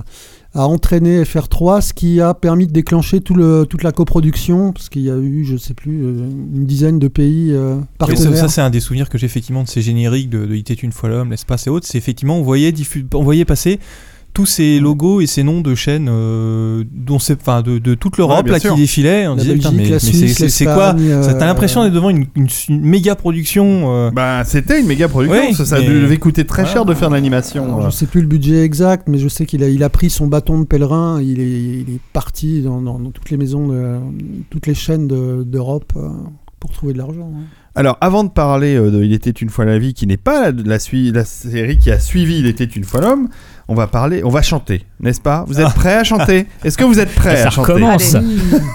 a entraîné FR3, ce qui a permis de déclencher tout le, toute la coproduction, parce qu'il y a eu, je sais plus, euh, une dizaine de pays euh, Oui, ça, partenaires. ça, c'est un des souvenirs que j'ai effectivement de ces génériques de, de Il était une fois l'homme, l'espace et autres. C'est effectivement, on voyait, diffu- on voyait passer tous ces logos et ces noms de chaînes euh, dont c'est, enfin, de, de toute l'Europe Ouais, bien là sûr. qui défilaient. On La disait, putain, Belgique, mais, c'est- quoi T'as euh, l'impression d'être devant une, une, une méga production. euh, Bah, c'était une méga production. Ça, ça mais- devait coûter très cher de faire de l'animation. Je sais plus le budget exact, mais je sais qu'il a, il a pris son bâton de pèlerin. Il est, il est parti dans, dans- dans toutes les maisons, de, toutes les chaînes de- d'Europe euh, pour trouver de l'argent. hein. Alors, avant de parler de Il était une fois la vie, qui n'est pas la, la, sui- la série qui a suivi Il était une fois l'homme, on va parler, on va chanter, n'est-ce pas? Vous êtes prêts à chanter? Est-ce que vous êtes prêts Ça à chanter? recommence.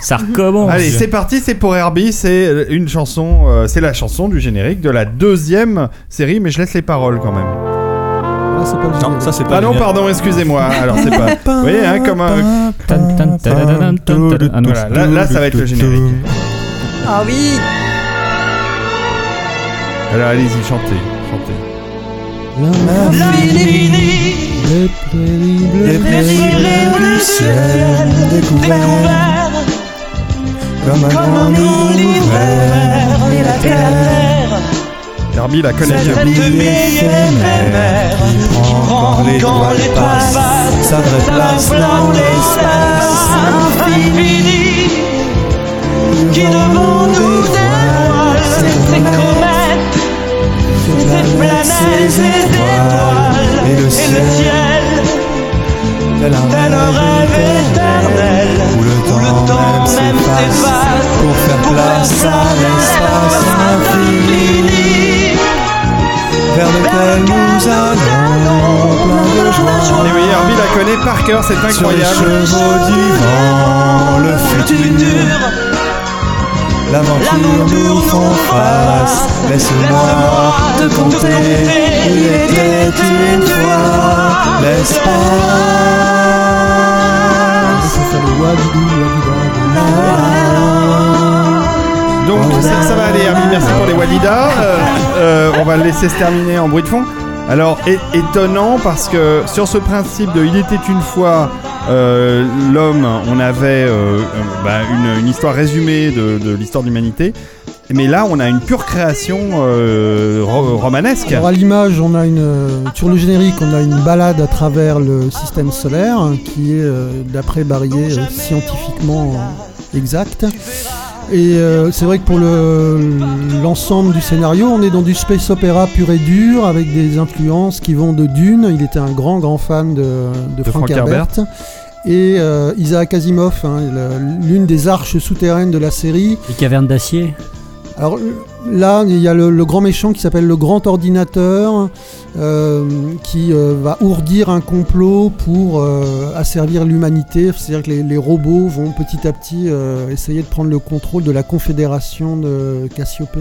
Ça recommence. Allez, c'est parti, c'est pour Herbie, c'est euh, une chanson, euh, c'est la chanson du générique de la deuxième série, mais je laisse les paroles quand même. Là, c'est pas le Non, générique. ça c'est pas. Ah non, pardon, excusez-moi. Alors c'est pas. Vous voyez, hein, comme un. Ah Voilà, là, là, ça va être le générique. Ah oui Alors allez-y, chantez, chantez. Les prairies Les prairies bleues du ciel découvert. Comme un comme un univers et la terre. Herbie la connaît bien. cette éphémère qui prend quand l'étoile passe sa vraie place dans l'espace infini. Qui devant nous dévoile ses comètes ses planètes, ses étoiles et le ciel. Tel un rêve éternel où le temps même s'efface pour faire place à l'espace infini vers lequel nous allons plein de joie. Et oui, Herbie la connaît par cœur, c'est Sur les incroyable. chevaux du vent, le futur l'aventure nous font face. Laisse-moi te compter, il était une fois l'espace. Ça fait le wadidou, wadida, Donc ça, ça va aller, Herbie, merci pour les Walida. Euh, euh, on va le laisser se terminer en bruit de fond. Alors, étonnant parce que sur ce principe de Il était une fois euh, l'homme, on avait euh, euh, bah, une, histoire résumée de, l'histoire de l'humanité. Mais là, on a une pure création ro- romanesque. Alors à l'image, on a une sur le générique, on a une balade à travers le système solaire qui est d'après Barrier scientifiquement exact. Et euh, c'est vrai que pour le- l'ensemble du scénario, on est dans du space opéra pur et dur avec des influences qui vont de Dune. Il était un grand grand fan de, de, De Frank, Frank Herbert. Et euh, Isaac Asimov, hein, l'une des arches souterraines de la série, Les cavernes d'acier. alors là, il y a le, le grand méchant qui s'appelle le grand ordinateur, euh, qui euh, va ourdir un complot pour euh, asservir l'humanité. C'est-à-dire que les, les robots vont petit à petit euh, essayer de prendre le contrôle de la confédération de Cassiopée.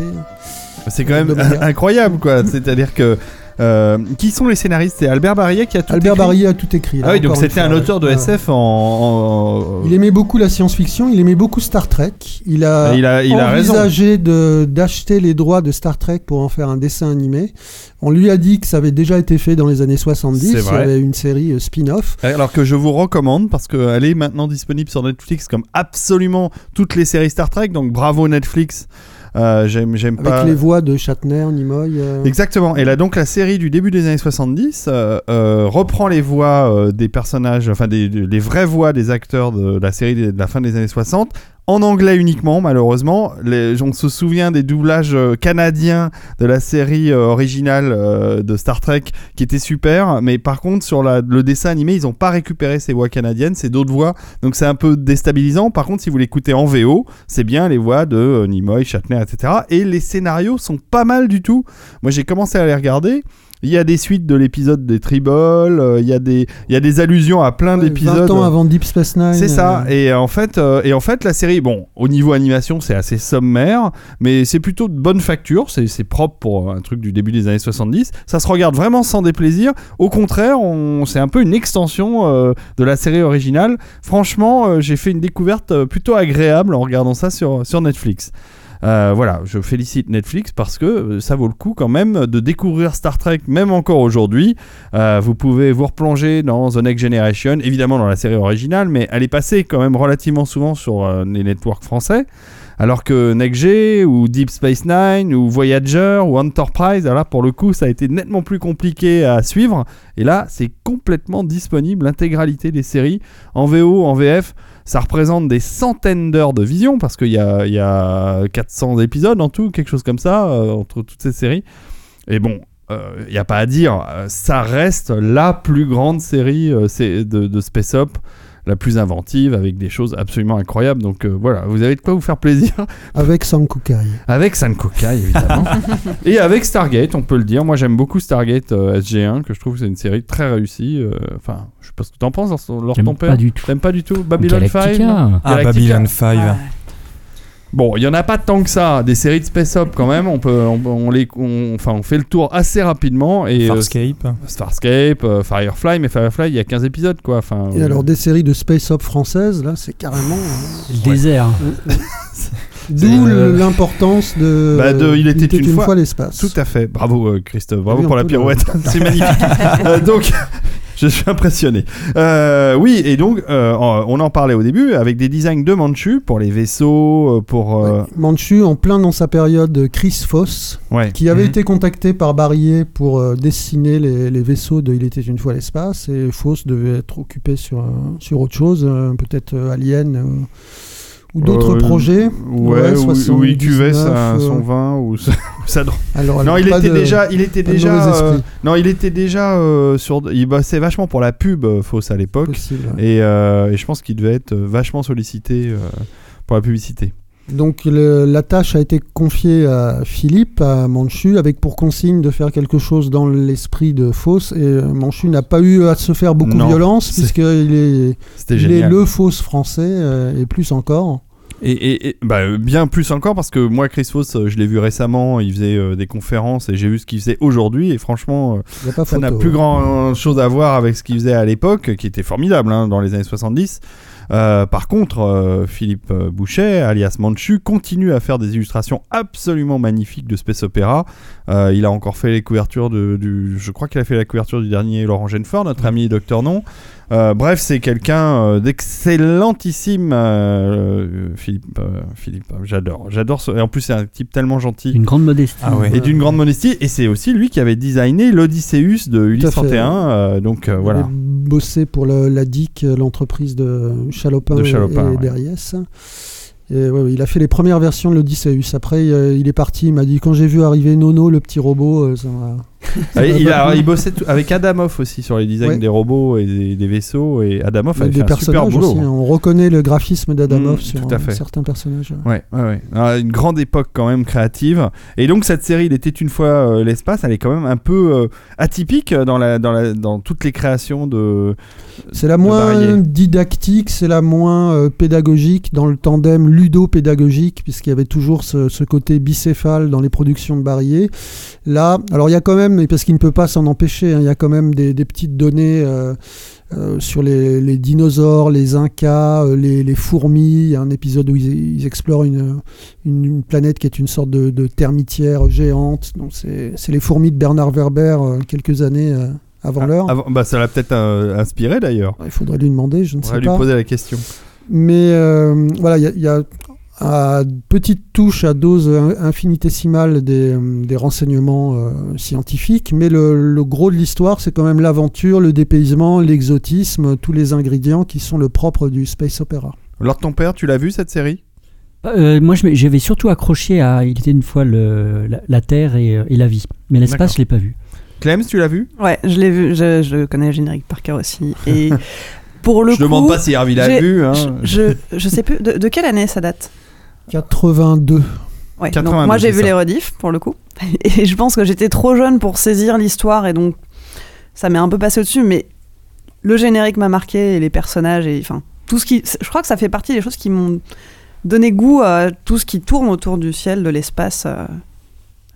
C'est quand même incroyable, quoi. C'est-à-dire que. Euh, qui sont les scénaristes? C'est Albert Barrier qui a tout Albert écrit Barrier a tout écrit. là, Ah oui, donc c'était un auteur de. SF en. en- Il aimait beaucoup la science-fiction, il aimait beaucoup Star Trek. Il a, Il a- il a raison. envisagé d'acheter les droits de Star Trek pour en faire un dessin animé. On lui a dit que ça avait déjà été fait dans les années 70. C'est Il y avait une série euh, spin-off. Alors que je vous recommande parce qu'elle est maintenant disponible sur Netflix comme absolument toutes les séries Star Trek. Donc bravo Netflix. Euh, j'aime, j'aime Avec pas. les voix de Shatner, Nimoy. euh, Exactement. Et là, donc, la série du début des années 70 euh, euh, reprend les voix des personnages, enfin, des, des- les vraies voix des acteurs de la série de la fin des années 60. En anglais uniquement, malheureusement. Les, on se souvient des doublages euh, canadiens de la série euh, originale euh, de Star Trek qui était super. Mais par contre, sur le dessin animé, ils n'ont pas récupéré ces voix canadiennes, c'est d'autres voix. Donc c'est un peu déstabilisant. Par contre, si vous l'écoutez en VO, c'est bien les voix de Nimoy, Shatner, etc. Et les scénarios sont pas mal du tout. Moi, j'ai commencé à les regarder. Il y a des suites de l'épisode des Tribbles, euh, il y a des il y a des allusions à plein ouais, d'épisodes. 20 ans avant Deep Space Nine. C'est ça. euh, Et en fait, euh, et en fait, la série, bon, au niveau animation, c'est assez sommaire, mais c'est plutôt de bonne facture. C'est propre pour un truc du début des années 70. Ça se regarde vraiment sans déplaisir. Au contraire, on, c'est un peu une extension de la série originale. Franchement, j'ai fait une découverte plutôt agréable en regardant ça sur sur Netflix. Euh, voilà, je félicite Netflix parce que euh, ça vaut le coup quand même de découvrir Star Trek, même encore aujourd'hui. Euh, vous pouvez vous replonger dans The Next Generation, évidemment dans la série originale, mais elle est passée quand même relativement souvent sur les networks français. Alors que NextG ou Deep Space Nine ou Voyager ou Enterprise, là pour le coup ça a été nettement plus compliqué à suivre. Et là c'est complètement disponible, l'intégralité des séries en VO, en VF. Ça représente des centaines d'heures de vision parce qu'il y a, y a 400 épisodes en tout, quelque chose comme ça, euh, entre toutes ces séries. Et bon, il n'y a pas à dire, euh, ça reste la plus grande série euh, de, de Space Up, la plus inventive, avec des choses absolument incroyables. Donc euh, voilà, vous avez de quoi vous faire plaisir Avec Sam Kukai. avec Sankokai évidemment. Et avec Stargate, on peut le dire. Moi j'aime beaucoup Stargate euh, SG1, que je trouve que c'est une série très réussie. euh, Enfin, je sais pas ce que t'en penses, J'aime ton père. pas du tout. T'aimes pas du tout Babylon 5 Galactica. non? Ah, Galactica. Babylon 5. Ouais. Bon, il y en a pas tant que ça. Des séries de Space Up quand même. On peut, on, on les, on- enfin, on fait le tour assez rapidement. Et euh, Farscape. Starscape, euh, Firefly, mais Firefly, il y a 15 épisodes quoi. Enfin. Et euh, alors des séries de space op françaises, là, c'est carrément. euh, Le désert. D'où l'importance de. Bah, de Il était une fois- l'espace. Tout à fait. Bravo Christophe. Bravo Oui, pour la pirouette. C'est magnifique. Euh, donc, je suis impressionné. Euh, oui, et donc, euh, on en parlait au début avec des designs de Manchu pour les vaisseaux, euh, pour. euh, Manchu en plein dans sa période Chris Foss, ouais. qui avait Mhm. été contacté par Barrier pour euh, dessiner les, les vaisseaux de Il était une fois l'espace, et Foss devait être occupé sur, sur autre chose, euh, peut-être euh, Alien euh, ou d'autres Euh, projets. Ouais, ou- ou il cuvait 79, sa- euh, son vin ou drogue. Alors, Non, il était de- déjà, il était déjà, euh, non, il était déjà euh, sur, il bossait vachement pour la pub euh, fausse à l'époque, et, euh, et je pense qu'il devait être euh, vachement sollicité euh, pour la publicité. Donc le- la tâche a été confiée à Philippe, à Manchu, avec pour consigne de faire quelque chose dans l'esprit de Fausse. Et euh, Manchu n'a pas eu à se faire beaucoup Non, violence, puisqu'il est, il est le Fausse français, euh, et plus encore. Et, et- et- bah, bien plus encore parce que moi, Chris Foss, euh, je l'ai vu récemment, il faisait euh, des conférences et j'ai vu ce qu'il faisait aujourd'hui. Et franchement, euh, ça n'a plus grand chose à voir avec ce qu'il faisait à l'époque, qui était formidable hein, dans les années 70. Euh, par contre, euh, Philippe Boucher, alias Manchu, continue à faire des illustrations absolument magnifiques de Space Opera. Euh, il a encore fait les couvertures de, du. Je crois qu'il a fait la couverture du dernier Laurent Genefort, notre ami Docteur Non. Euh, bref, c'est quelqu'un euh, d'excellentissime, euh, Philippe. euh, Philippe, j'adore. J'adore. ce- Et en plus, c'est un type tellement gentil. Une grande modestie. Ah ouais. Et d'une grande modestie, et c'est aussi lui qui avait designé l'Odysseus de Ulysse Tout à fait. 31. euh, donc euh, Il voilà. a bossé pour le- la DIC, l'entreprise de Chalopin, De Chalopin, et, ouais. Derriès. Et ouais, il a fait les premières versions de l'Odysseus. Après, il est parti. Il m'a dit quand j'ai vu arriver Nono, le petit robot, ça m'a. Ah, il, a, il bossait avec Adamov aussi sur les designs Ouais. des robots et des, des vaisseaux. Et y a avait des fait un super personnages boulot. aussi. hein. hein. On reconnaît le graphisme d'Adamov Mm, sur euh, fait. certains personnages. Ouais, ouais, ouais. Ah, une grande époque quand même créative. Et donc cette série, il était une fois euh, l'espace, elle est quand même un peu euh, atypique dans, la, dans, la, dans toutes les créations de. C'est la de moins Barrier. didactique, c'est la moins euh, pédagogique dans le tandem ludo-pédagogique, puisqu'il y avait toujours ce, ce côté bicéphale dans les productions de Barrier. Là, alors il y a quand même, mais parce qu'il ne peut pas s'en empêcher, hein, il y a quand même des, des petites données euh, euh, sur les, les dinosaures, les incas, euh, les, les fourmis. Il y a un épisode où ils, ils explorent une, une, une planète qui est une sorte de, de termitière géante. Donc c'est c'est les fourmis de Bernard Werber quelques années avant l'heure. Avant- bah, ça l'a peut-être inspiré d'ailleurs. Il faudrait lui demander, je ne On sais va lui pas. poser la question. Mais euh, voilà, il y a, il y a à petite touche à dose in- infinitésimale des, des renseignements euh, scientifiques, mais le, le gros de l'histoire, c'est quand même l'aventure, le dépaysement, l'exotisme, tous les ingrédients qui sont le propre du space opera. Lors ton père, tu l'as vu cette série? Euh, moi, j'avais surtout accroché à Il était une fois le, la, la Terre et, euh, et la vie. Mais l'espace, je l'ai pas vu. Clem, tu l'as vu? Ouais, je l'ai vu, je, je connais le générique par cœur aussi. Et pour le Je coup. demande pas si Hervé l'a vu. Hein. Je, je, je sais plus. De, de quelle année ça date? 82. Ouais, 82, donc moi j'ai vu ça. les rediffs pour le coup. Et je pense que j'étais trop jeune pour saisir l'histoire et donc ça m'est un peu passé au-dessus. Mais le générique m'a marqué et les personnages et enfin tout ce qui. Je crois que ça fait partie des choses qui m'ont donné goût à tout ce qui tourne autour du ciel, de l'espace euh,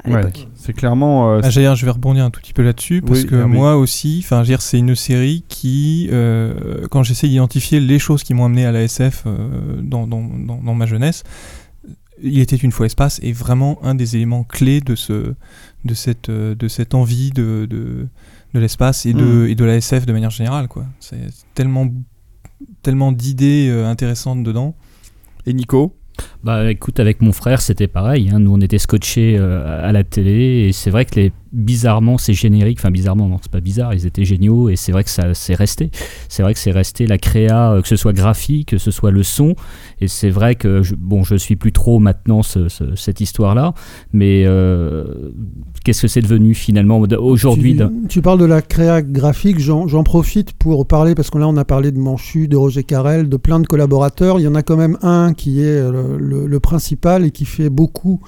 à Ouais, l'époque. c'est clairement. euh, Ah, je vais rebondir un tout petit peu là-dessus parce Oui, que oui. moi aussi, enfin, c'est une série qui, euh, quand j'essaie d'identifier les choses qui m'ont amené à la SF euh, dans, dans, dans, dans ma jeunesse, Il était une fois l'espace est vraiment un des éléments clés de ce de cette euh, de cette envie de de, de l'espace et de Mm. et de la SF de manière générale quoi. C'est tellement tellement d'idées euh, intéressantes dedans. Et Nico? Bah écoute, avec mon frère, c'était pareil. hein. Nous, on était scotchés euh, à la télé et c'est vrai que les, bizarrement, ces génériques, enfin bizarrement, non, c'est pas bizarre, ils étaient géniaux et c'est vrai que ça c'est resté. C'est vrai que c'est resté la créa, euh, que ce soit graphique, que ce soit le son. Et c'est vrai que, je, bon, je suis plus trop maintenant ce- ce- cette histoire-là, mais euh, qu'est-ce que c'est devenu finalement aujourd'hui Tu, parles de la créa graphique, j'en profite pour parler, parce que là on a parlé de Manchu, de Roger Carrel, de plein de collaborateurs. Il y en a quand même un qui est le, le principal et qui fait beaucoup,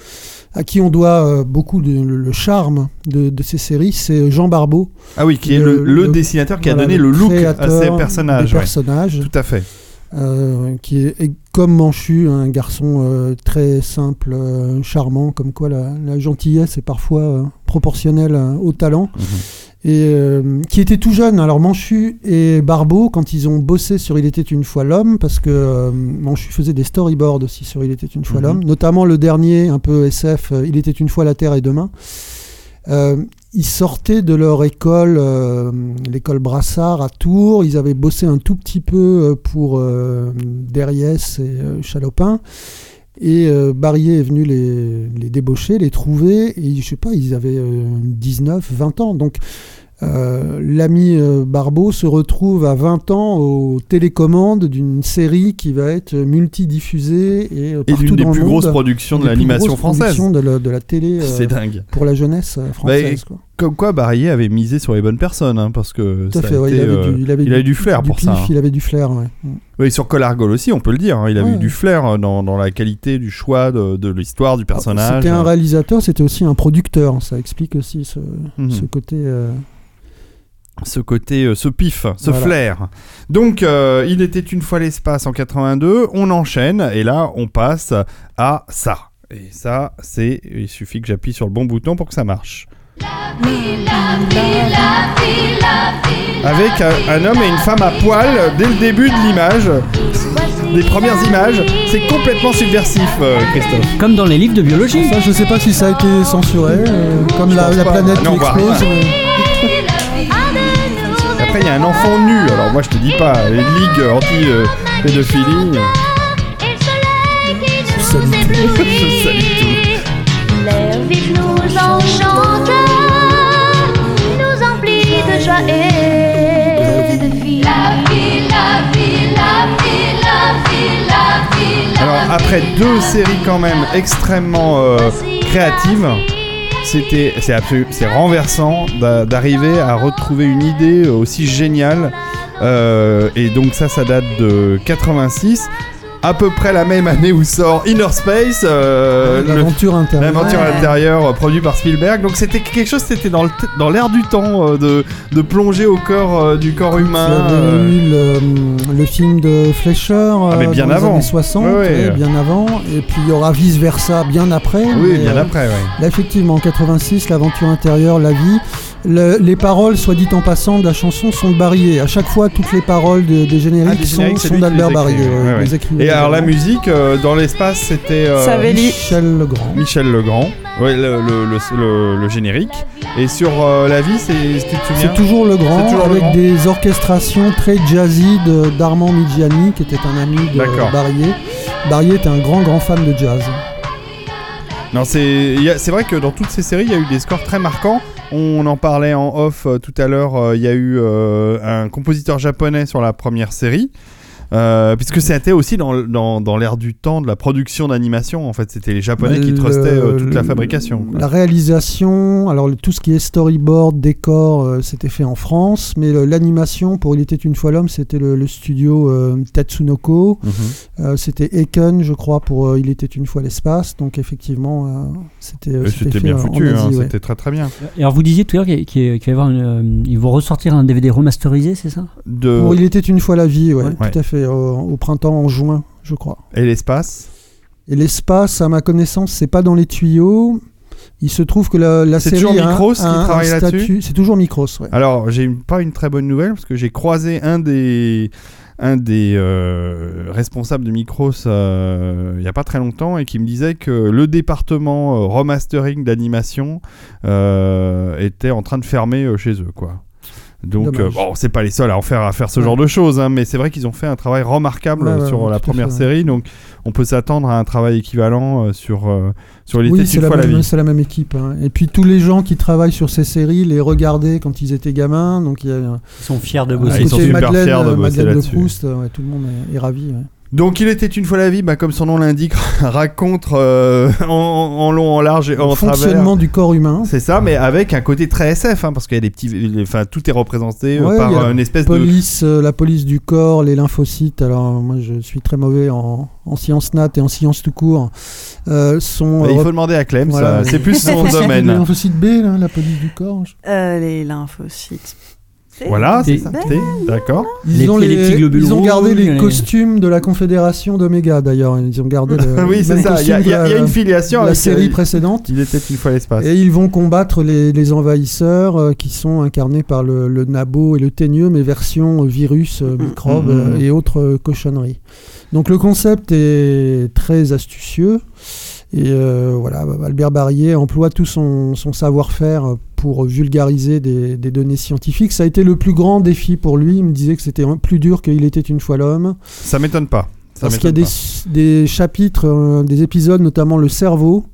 à qui on doit euh, beaucoup de le, le charme de, de ces séries, c'est Jean Barbeau. Ah oui, qui est le, dessinateur qui a donné le look à ces personnages. Des ouais. personnages, Tout à fait. euh, qui est, est comme Manchu, un garçon euh, très simple, euh, charmant, comme quoi la, la gentillesse est parfois proportionnelle au talent Mhm. Et euh, qui était tout jeune. Alors Manchu et Barbeau, quand ils ont bossé sur Il était une fois l'homme, parce que euh, Manchu faisait des storyboards aussi sur Il était une fois Mhm. l'homme, notamment le dernier, un peu SF, euh, Il était une fois la terre et demain. Euh, ils sortaient de leur école, l'école Brassard à Tours. Ils avaient bossé un tout petit peu pour Derriès et Chalopin. Et euh, Barrier est venu les, les débaucher, les trouver. Et je sais pas, ils avaient euh, 19, 20 ans. Donc euh, l'ami euh, Barbeau se retrouve à 20 ans aux télécommandes d'une série qui va être multidiffusée et euh, Et partout des dans plus le monde. grosses productions de Une des plus l'animation grosses française. productions De la, de la télé euh, C'est dingue. pour la jeunesse euh, française. quoi. Comme quoi, Barrier avait misé sur les bonnes personnes, hein, parce que ça a fait, il avait euh, du, il avait il a eu du flair pour pif, ça, hein. Il avait du flair, ouais. Mm. Oui, sur Collargol aussi, on peut le dire. hein, il avait Ouais. eu du flair euh, dans, dans la qualité du choix de, de l'histoire, du personnage. C'était un réalisateur, c'était aussi un producteur. Ça explique aussi ce, Mhm. ce côté. euh, ce côté, euh, ce pif, ce Voilà. flair. Donc, euh, il était une fois l'espace en 82, on enchaîne, et là, on passe à ça. Et ça, c'est. Il suffit que j'appuie sur le bon bouton pour que ça marche. Avec un, un homme et une femme à poil dès le début de l'image, des premières images, c'est complètement subversif, euh, Christophe. Comme dans les livres de biologie. Ça, je sais pas si ça a été censuré, euh, comme la, pense la pas. planète Non, qui explose. euh, Après, il y a un enfant nu, alors moi je te dis pas, les ligues anti-pédophilie. Salut. Je salue tout. Nous emplit de joie et de vie. La vie, la vie, la vie, la vie, la vie, Alors après deux séries quand même extrêmement euh, créatives, c'était c'est absolu- c'est renversant d'a- d'arriver à retrouver une idée aussi géniale. Euh, et donc ça, ça date de 86, à peu près la même année où sort Inner Space. euh, le- L'aventure intérieure. L'aventure Ouais. intérieure euh, produit par Spielberg. Donc c'était quelque chose, c'était dans dans l'air du temps euh, de, de plonger au corps euh, du corps humain. eu le, le film de Fleischer Ah, mais bien dans avant. les années 60, Ouais, ouais. ouais, bien avant. Et puis il y aura vice versa bien après. oui, mais, bien après. Là, effectivement, en 86, l'aventure intérieure, la vie. Le- les paroles, soit dit en passant, de la chanson sont de Barrier. À chaque fois, toutes les paroles de- des génériques, Ah, des sont, génériques, sont qui d'Albert Barrier. ouais, ouais, Et alors la musique euh, dans l'espace, c'était euh. Michel Legrand. Michel Legrand, ouais, le, le, le- le- le générique. Et sur euh, la vie, c'est C'est toujours Legrand, toujours avec Legrand. des orchestrations très jazzy de- d'Armand Midjani, qui était un ami de. Barrier. Barrier était un grand, grand fan de jazz. Non, c'est vrai que dans toutes ces séries, il y a eu des scores très marquants. On en parlait en off euh, tout à l'heure. euh, Il y a eu euh, un compositeur japonais sur la première série. Euh, puisque c'était aussi dans, dans, dans l'ère du temps de la production d'animation. En fait, c'était les Japonais qui Le- trustaient euh, toute la fabrication. quoi. La réalisation, alors le- tout ce qui est storyboard, décor, euh, c'était fait en France, mais l'animation pour Il était une fois l'homme, c'était le, le studio euh, Tatsunoko. Mhm. Euh, c'était Eken, je crois, pour euh, Il était une fois l'espace. Donc effectivement, euh, c'était euh, c'était bien en- en foutu, hein, ouais. c'était très très bien. Et alors vous disiez tout à l'heure qu'il va y avoir une, euh, ils vont ressortir un DVD remasterisé, c'est ça? De... Pour Il était une fois la vie, ouais, Ouais. tout à fait, au, au printemps, en juin, je crois. Et l'espace Et l'espace, à ma connaissance, c'est pas dans les tuyaux. Il se trouve que la, la C'est série toujours a un- Micros qui travaille là-dessus C'est toujours Micros, ouais. Alors, j'ai pas une très bonne nouvelle parce que j'ai croisé un des un des euh, responsables de Micros euh, il n'y a pas très longtemps et qui me disait que le département euh, remastering d'animation euh, était en train de fermer euh, chez eux, quoi. Donc, euh, bon, c'est pas les seuls à en faire, à faire ce Ouais. genre de choses, hein, mais c'est vrai qu'ils ont fait un travail remarquable Ouais, sur ouais, la première fait, série, donc on peut s'attendre à un travail équivalent euh, sur, euh, sur était Oui, c'est une la, fois la même- vie. c'est la même équipe. hein. Et puis tous les gens qui travaillent sur ces séries les regardaient quand ils étaient gamins. Donc y a Ils sont fiers de Ah, bosser. ils sont super Madeleine, fiers de euh, bosser Madeleine de là-dessus. Proust. euh, ouais, tout le monde est, est ravi. Donc, Il était une fois la vie, bah, comme son nom l'indique, raconte euh, en, en long, en large et en Le travers. fonctionnement du corps humain. C'est ça, mais avec un côté très SF, hein, parce qu'il y a des petits, les- enfin tout est représenté euh, Ouais, par une espèce de. Police, euh, la police du corps, les lymphocytes. Alors moi je suis très mauvais en, en sciences nat et en sciences tout court. Euh, sont Bah, il euh, faut demander à Clem, voilà, c'est plus son lymphocytes- Les domaine. lymphocytes B, là, la police du corps. je- Euh, les lymphocytes. Voilà, c'est ça. D'accord. Ils, Les ont, les, les petits globules ils ont gardé rouges, les les- costumes de la Confédération d'Oméga d'ailleurs. Ils ont gardé le oui, c'est ça. Il y, a- y la- une filiation la série précédente. Il était une fois l'espace. Et ils vont combattre les, les envahisseurs euh, qui sont incarnés par le, le nabo et le ténieux, mais version euh, virus, euh, microbes Mhm. euh, et autres euh, cochonneries. Donc le concept est très astucieux. Et euh, voilà, Albert Barrier emploie tout son, son savoir-faire pour vulgariser des, des données scientifiques. Ça a été le plus grand défi pour lui. Il me disait que c'était plus dur qu'il était une fois l'homme. Ça m'étonne pas. Ça Parce qu'il y a des chapitres, euh, des épisodes, notamment le cerveau.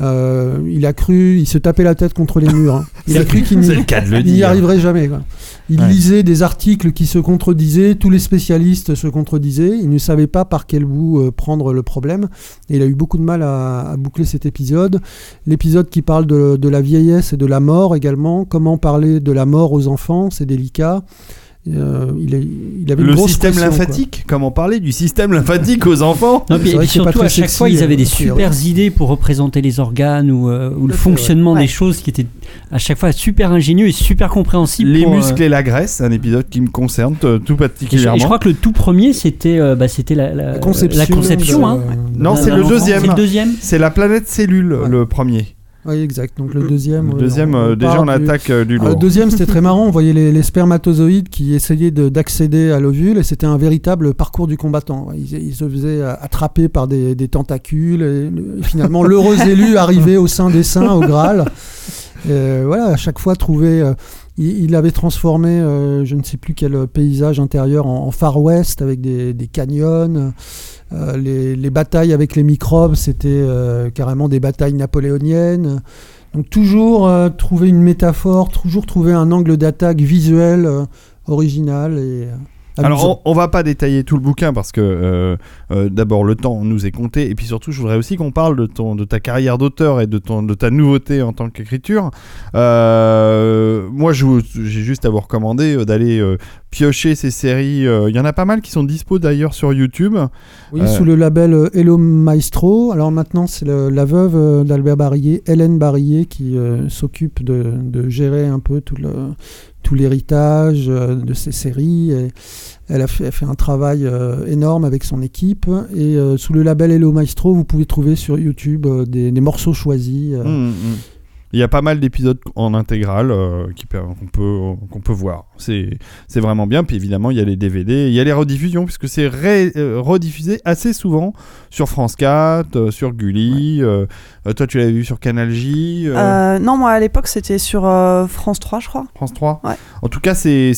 Euh, il a cru, il se tapait la tête contre les murs. hein. Il a cru qu'il n'y arriverait jamais. quoi. Il Ouais. lisait des articles qui se contredisaient, tous les spécialistes se contredisaient. Il ne savait pas par quel bout euh, prendre le problème. Et il a eu beaucoup de mal à, à boucler cet épisode. L'épisode qui parle de, de la vieillesse et de la mort également. Comment parler de la mort aux enfants, c'est délicat. Euh, il, est- il avait une Le grosse système pression, lymphatique, comment parler du système lymphatique aux enfants Non, puis, surtout, à chaque sexy, fois, ils avaient euh, des a priori. super idées pour représenter les organes ou, euh, ou le fonctionnement ouais. des choses qui étaient à chaque fois super ingénieux et super compréhensibles. Les pour, euh, muscles et la graisse, un épisode qui me concerne tout et je, et particulièrement. je crois que le tout premier, c'était euh, bah, c'était la, la, La conception. la conception, de- hein. Non, c'est le deuxième. C'est le deuxième. C'est la planète cellule, Ouais. le premier. Oui, exact. Donc le deuxième. Le deuxième, on- euh, on déjà, on du- attaque euh, du Ah, Le lourd. deuxième, c'était très marrant. On voyait les, les spermatozoïdes qui essayaient de- d'accéder à l'ovule et c'était un véritable parcours du combattant. Ils, ils se faisaient euh, attraper par des, des tentacules et, le- et finalement l'heureux élu arrivait au sein des saints, au Graal. Et voilà, à chaque fois trouver. euh, il, il avait transformé, euh, je ne sais plus quel paysage intérieur, en, en Far West avec des, des canyons. Euh, les, les batailles avec les microbes, c'était euh, carrément des batailles napoléoniennes. Donc toujours euh, trouver une métaphore, toujours trouver un angle d'attaque visuel original et amusant. Alors, on, on va pas détailler tout le bouquin parce que euh, euh, d'abord le temps nous est compté et puis surtout, je voudrais aussi qu'on parle de ton de ta carrière d'auteur et de ton de ta nouveauté en tant qu'écriture. Euh, moi, je vous- j'ai juste à vous recommander d'aller euh, piocher ces séries. euh, Il y en a pas mal qui sont dispo d'ailleurs sur YouTube. Oui, Euh, sous le label Hello Maestro. Alors maintenant, c'est la veuve d'Albert Barillet, Hélène Barillet, qui euh, s'occupe de, de gérer un peu tout le tout l'héritage euh, de ces séries. Elle a fait, un travail euh, énorme avec son équipe. Et euh, sous le label Hello Maestro, vous pouvez trouver sur YouTube des, morceaux choisis. euh, Mm, mm. Il y a pas mal d'épisodes en intégrale euh, qu'on peut qu'on peut voir. C'est vraiment bien. Puis évidemment, il y a les DVD, il y a les rediffusions puisque c'est euh, rediffusé assez souvent sur France 4, euh, sur Gulli. euh, toi, tu l'avais vu sur Canal J, non, moi à l'époque c'était sur France 3, je crois. France 3. Ouais. En tout cas, c'est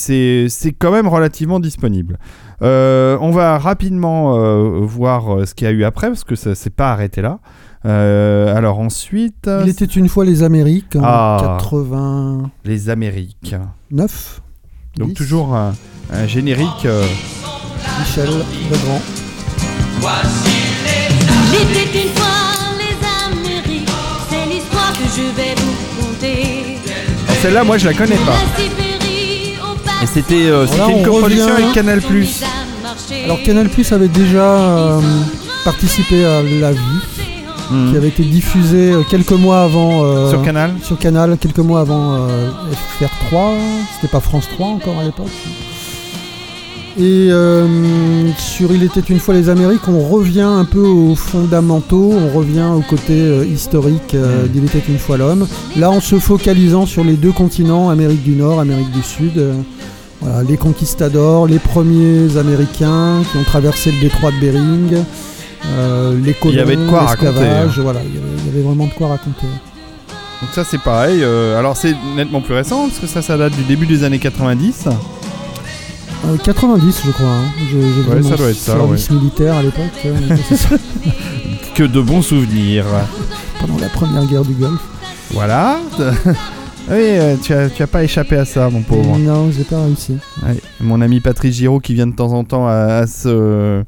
quand même relativement disponible. On va rapidement voir ce qu'il y a eu après parce que ça s'est pas arrêté là. Euh, alors ensuite, Il était une fois les Amériques en Ah. 89. les Amériques. Donc 10. toujours un, un générique. euh, Michel Legrand. Il était une fois les Amériques, c'est l'histoire que je vais vous conter. alors Celle-là, moi, je la connais pas. Et c'était euh, une on coproduction avec Canal+. Alors Canal Plus avait déjà euh, participé à La Vue, Mhm. qui avait été diffusée euh, quelques mois avant. euh, Sur Canal. sur Canal, quelques mois avant euh, FR3. C'était pas France 3 encore à l'époque. Et euh, sur Il était une fois les Amériques, on revient un peu aux fondamentaux, on revient au côté historique euh, Mm. d'Il était une fois l'homme. Là, en se focalisant sur les deux continents, Amérique du Nord, Amérique du Sud. Voilà, les conquistadors, les premiers Américains qui ont traversé le détroit de Bering, euh, les colons, Il y avait de quoi raconter, l'esclavage, Voilà, il y, avait, il y avait vraiment de quoi raconter. Donc ça c'est pareil. euh, alors c'est nettement plus récent parce que ça ça date du début des années 90. Euh, 90, je crois. hein. Je, je Ouais, ça doit être ça, service militaire à l'époque, euh, Que de bons souvenirs. pendant la première guerre du Golfe. Voilà. oui, euh, tu as, tu as pas échappé à ça, mon pauvre. Non, j'ai pas réussi. Ouais, Mon ami Patrice Giraud qui vient de temps en temps à, à ce,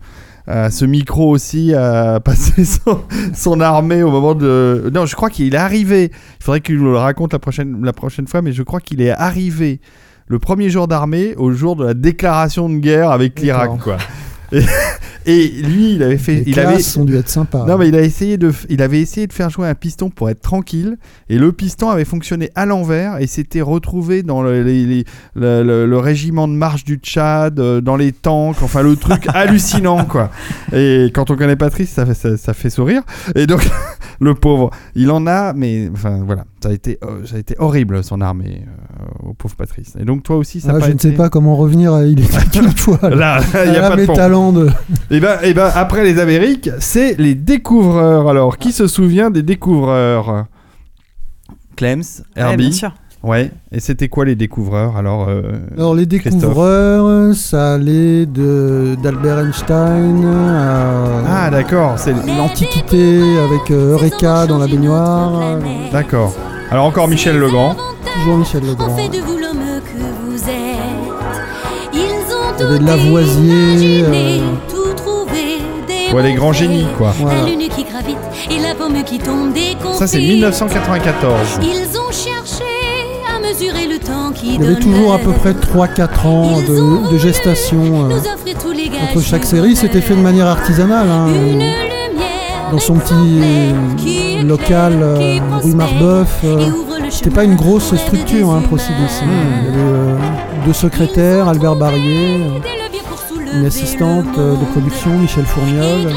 à ce micro aussi à passer son, son armée au moment de... Non, je crois qu'il est arrivé. Il faudrait qu'il nous le raconte la prochaine, la prochaine fois, mais je crois qu'il est arrivé le premier jour d'armée au jour de la déclaration de guerre avec l'Irak, quoi. Et, et lui, il avait fait... Les il avait, ont dû être sympas. non, mais il, a essayé de, il avait essayé de faire jouer un piston pour être tranquille, et le piston avait fonctionné à l'envers, et s'était retrouvé dans le, les- les- le- le- le régiment de marche du Tchad, euh, dans les tanks, enfin le truc hallucinant, quoi. Et quand on connaît Patrice, ça fait, ça, ça fait sourire. Et donc, le pauvre, il en a, mais enfin voilà, ça a été, euh, ça a été horrible son armée, euh, au pauvre Patrice. Et donc toi aussi, ça Ah, a pas je ne sais pas comment revenir Il était une fois. Là, il n'y a Ah, pas de Et ben, et ben, après les Amériques, c'est les découvreurs. Alors, qui se souvient des découvreurs? Clems, Ouais, Herbie. bien sûr. Ouais. Et c'était quoi les découvreurs Alors, euh, Alors les Christophe? découvreurs, ça allait de d'Albert Einstein à Ah, d'accord. C'est l'Antiquité avec euh, Eureka dans la baignoire. d'accord. Alors encore Michel Legrand. Toujours Michel Legrand. Il y avait de Lavoisier, euh, Ouais, les grands génies, quoi. Voilà. La lune qui gravite et la pomme qui tombe des Ça, c'est confits. 1994. Ils ont cherché à mesurer le temps qui Il y avait toujours à peu près 3-4 ans de, de gestation euh, entre chaque série. C'était fait de manière artisanale. hein, Une euh, lumière dans son petit euh, local euh, rue Marbeuf. euh, C'était pas une grosse structure, hein, Procidis. humains. Il y avait euh, deux secrétaires, Albert Barrier, euh, une assistante euh, de production, Michel Fourniol.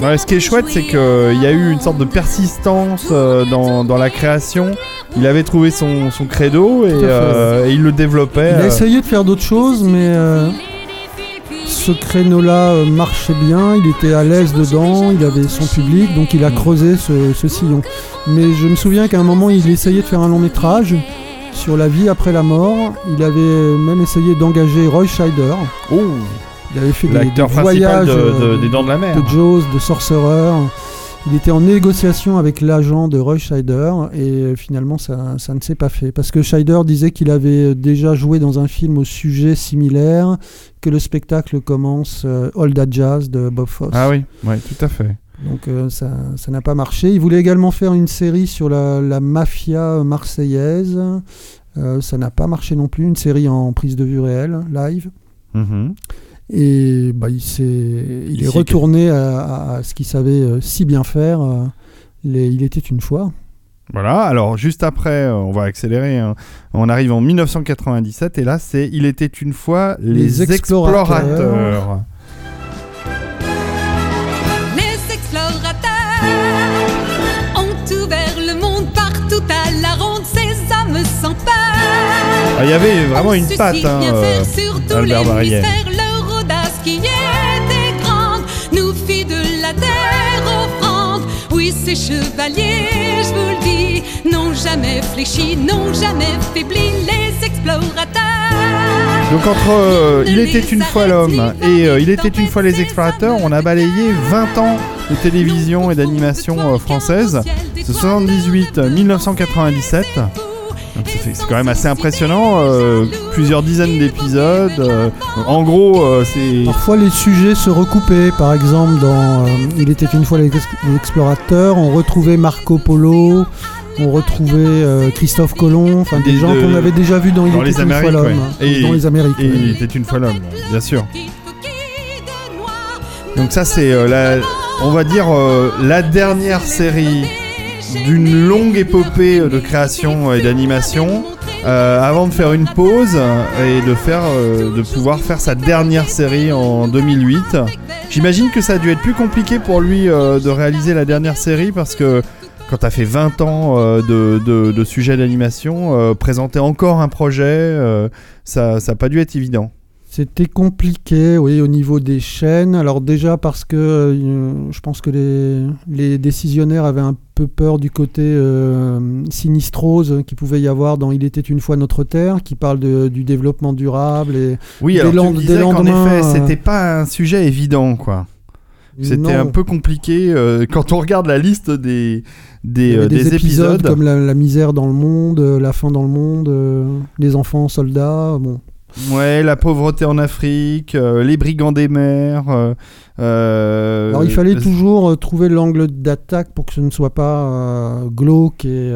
Ouais, ce qui est chouette, c'est qu'il y a eu une sorte de persistance euh, dans, dans la création. Il avait trouvé son, son credo et, euh, et il le développait. Il a essayé de faire d'autres choses, mais euh, ce créneau-là euh, marchait bien, il était à l'aise dedans, il avait son public, donc il a creusé ce, ce sillon. Mais je me souviens qu'à un moment, il essayait de faire un long métrage sur la vie après la mort. Il avait même essayé d'engager Roy Scheider. oh, Il avait fait des, voyages de, de- euh, des Dents de la Mer. de Jaws, de Sorcerer. Il était en négociation avec l'agent de Roy Scheider et euh, finalement ça, ça ne s'est pas fait. Parce que Scheider disait qu'il avait déjà joué dans un film au sujet similaire, que le spectacle commence euh, All That Jazz de Bob Fosse. Ah oui, ouais, tout à fait. Donc euh, ça ça n'a pas marché. Il voulait également faire une série sur la, la mafia marseillaise. Euh, ça n'a pas marché non plus. Une série en prise de vue réelle, live. Mhm. Et bah, il, s'est- il est retourné à, ce qu'il savait euh, si bien faire. euh, les- il était une fois. Voilà, alors juste après, euh, on va accélérer. hein. On arrive en 1997 et là, c'est Il était une fois les, Les explorateurs. explorateurs. Les explorateurs ont ouvert le monde partout à la ronde, ces hommes sans peur. Ah, Il y avait vraiment une patte, hein, euh, Albert Barrier. Ces chevaliers, je vous le dis, n'ont jamais fléchi, n'ont jamais faibli, les explorateurs. Donc entre euh, Il était une fois l'homme et euh, Il était une fois les explorateurs, on a balayé 20 ans de télévision et d'animation euh, française. C'est 78, euh, 1997. C'est quand même assez impressionnant, euh, plusieurs dizaines d'épisodes. euh, en gros, euh, c'est Parfois, les sujets se recoupaient. Par exemple, dans Il était une fois explorateurs, on retrouvait Marco Polo, on retrouvait Christophe Colomb, enfin des, Des- gens de- qu'on avait déjà vus dans Il dans était les une fois l'homme. ouais. Dans les Amériques. et ouais. il était une fois l'homme, bien sûr. Donc ça c'est la, on va dire la dernière série d'une longue épopée euh, de création et d'animation euh, avant de faire une pause euh, et de faire euh, de pouvoir faire sa dernière série en 2008. J'imagine que ça a dû être plus compliqué pour lui euh, de réaliser la dernière série parce que quand t'as fait 20 ans euh, de, de, de sujets d'animation, euh, présenter encore un projet, euh, ça ça a pas dû être évident. C'était compliqué, oui, au niveau des chaînes. Alors déjà parce que euh, je pense que les, les décisionnaires avaient un peu peur du côté euh, sinistrose qu'il pouvait y avoir dans Il était une fois notre Terre, qui parle de- du développement durable et Oui, Des alors tu land- me des lendemains, effet, euh, c'était pas un sujet évident, quoi. C'était un peu compliqué euh, quand on regarde la liste des des, euh, des, des épisodes, épisodes. comme la, la misère dans le monde, la faim dans le monde, les enfants soldats. Bon, Ouais, la pauvreté en Afrique, euh, les brigands des mers. euh, euh, Alors il fallait toujours trouver l'angle d'attaque pour que ce ne soit pas glauque et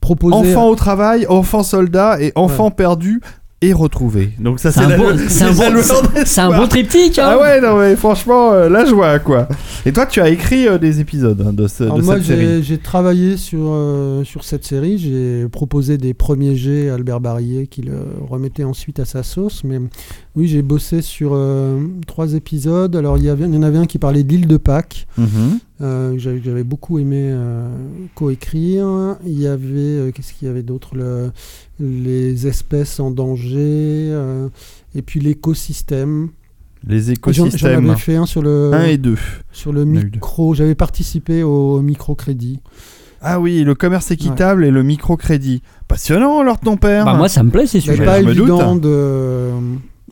proposer. Enfants au travail, enfants soldats et enfants perdus et retrouvés. Donc ça C'est c'est un, le- c'est un bon- un bon triptyque. hein. Ah ouais, non mais franchement, euh, la joie quoi. Et toi, tu as écrit euh, des épisodes hein, de, ce- Alors de moi cette série. j'ai j'ai travaillé sur, euh, sur cette série, j'ai proposé des premiers jets à Albert Barillet qui le remettait ensuite à sa sauce, mais oui j'ai bossé sur euh, trois épisodes. Alors il y, avait, il y en avait un qui parlait d'île de Pâques, Mhm. euh, que j'avais beaucoup aimé euh, coécrire. Il y avait, euh, qu'est-ce qu'il y avait d'autre? Le- Les espèces en danger, euh, et puis l'écosystème. Les J'en- J'en écosystèmes avais fait un sur le, 1 et 2. sur le deux. micro, j'avais participé au microcrédit. Ah oui, le commerce équitable et le microcrédit. Passionnant, alors ton père. Bah, moi, ça me plaît ces C'est sujets. pas je me évident doute. de.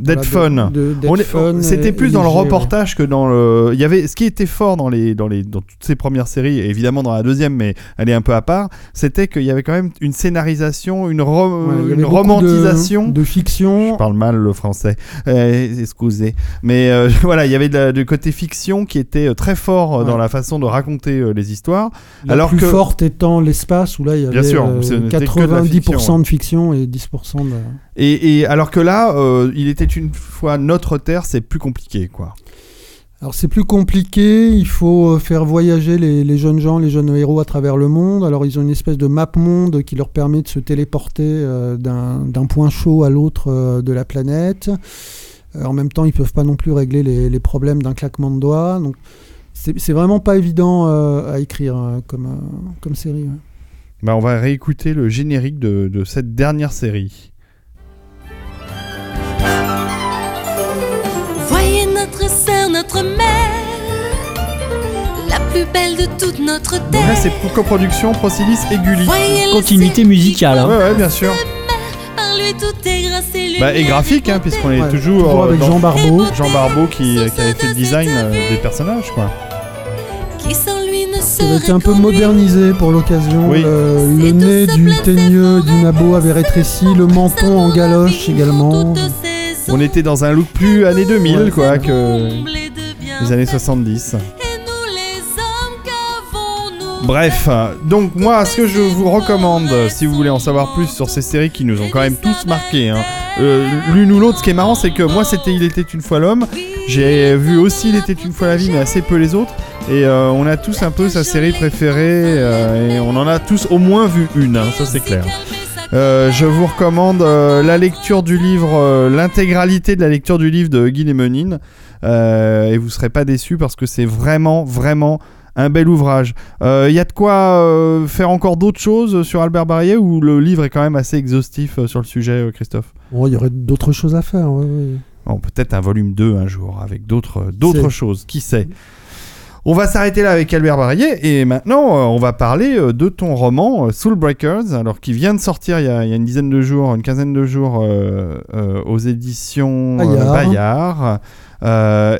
D'être voilà, fun. de- de- fun C'était plus dans le ouais. reportage que dans le. Il y avait ce qui était fort dans les dans les dans toutes ces premières séries, et évidemment dans la deuxième, mais elle est un peu à part. C'était qu'il y avait quand même une scénarisation, une, Ouais, une romantisation. de, de fiction. Je parle mal le français, euh, excusez. Mais euh, voilà, il y avait du côté fiction qui était euh, très fort euh, dans la façon de raconter euh, les histoires. La alors plus que- forte étant l'espace où là il y avait sûr, euh, ce n'était que de la 90% fiction, de fiction et 10% de. Et, et alors que là, euh, il était une fois notre terre, c'est plus compliqué, quoi. Alors c'est plus compliqué, il faut euh, faire voyager les, les jeunes gens, les jeunes héros à travers le monde. Alors ils ont une espèce de map monde qui leur permet de se téléporter euh, d'un point chaud à l'autre euh, de la planète. Euh, en même temps, ils peuvent pas non plus régler les, les problèmes d'un claquement de doigts. Donc c'est vraiment pas évident à écrire comme, comme série. ouais. Bah, on va réécouter le générique de, de cette dernière série. Plus belle de toute notre Donc terre. là, c'est pour coproduction Procilis et Gulli. Continuité musicale. hein. Ouais, ouais, bien sûr. Bah, et graphique, hein, puisqu'on est Ouais, toujours, toujours euh, avec dans- Jean Barbeau. Jean Barbeau qui, qui avait fait le design euh, des personnages, quoi. qui sans lui ne Ça avait été un peu modernisé pour l'occasion. Oui. Le, nez du teigneux plaisir du nabo avait rétréci, le menton en galoche également. On était dans un look plus années 2000, quoi, que les années 70. Bref, euh, donc moi, ce que je vous recommande, euh, si vous voulez en savoir plus sur ces séries qui nous ont quand même tous marqués, hein, euh, l'une ou l'autre, ce qui est marrant, c'est que moi, c'était Il était une fois l'homme. J'ai vu aussi Il était une fois la vie, mais assez peu les autres. Et on a tous un peu sa série préférée, et on en a tous au moins vu une, hein, ça c'est clair. Je vous recommande la lecture du livre, l'intégralité de la lecture du livre de Guy Lémonine. Euh, et vous serez pas déçus parce que c'est vraiment, vraiment un bel ouvrage. Il y a de quoi euh, faire encore d'autres choses sur Albert Barrier ou le livre est quand même assez exhaustif euh, sur le sujet, euh, Christophe? Bon, il y aurait d'autres choses à faire. ouais, ouais. Bon, peut-être un volume 2 un jour avec d'autres choses, qui sait? On va s'arrêter là avec Albert Barrier et maintenant euh, on va parler euh, de ton roman euh, Soul Breakers, alors qui vient de sortir il y a, il y a une dizaine de jours, une quinzaine de jours euh, aux éditions Bayard. Bayard.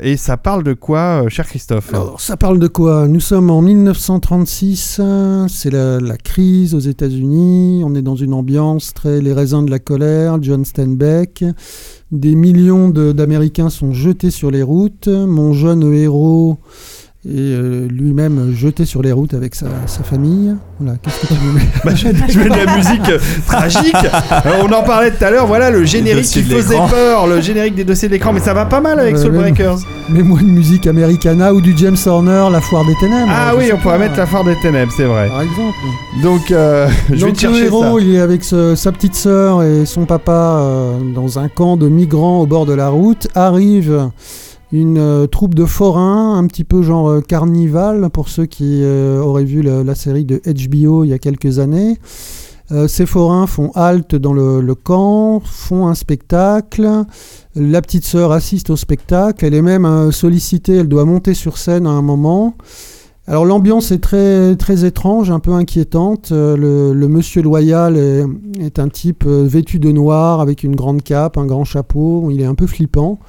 Et ça parle de quoi, cher Christophe Alors, ça parle de quoi? Nous sommes en 1936, euh, c'est la, la crise aux États-Unis, on est dans une ambiance très les raisins de la colère, John Steinbeck. Des millions de- d'Américains sont jetés sur les routes. Mon jeune héros est euh, lui-même jeté sur les routes avec sa, sa famille. Voilà, qu'est-ce que tu veux Bah, je, je mets de la musique euh, tragique. Euh, on en parlait tout à l'heure. Voilà le générique qui faisait peur, le générique des dossiers d'écran. Mais ça va pas mal avec Soul. Breakers. Mets-moi une musique americana ou du James Horner, La Foire des Ténèbres. Ah oui, on pourrait mettre la foire des ténèbres, c'est vrai. Par exemple. Donc, euh, je vais Donc te chercher le héros, ça. il est avec ce- sa petite sœur et son papa euh, dans un camp de migrants au bord de la route. Arrive une euh, troupe de forains, un petit peu genre euh, carnival, pour ceux qui euh, auraient vu la, série de HBO il y a quelques années. Ces forains font halte dans le, camp, font un spectacle. La petite sœur assiste au spectacle. Elle est même sollicitée, elle doit monter sur scène à un moment. Alors l'ambiance est très, très étrange, un peu inquiétante. Le, monsieur loyal est, un type vêtu de noir avec une grande cape, un grand chapeau. Il est un peu flippant.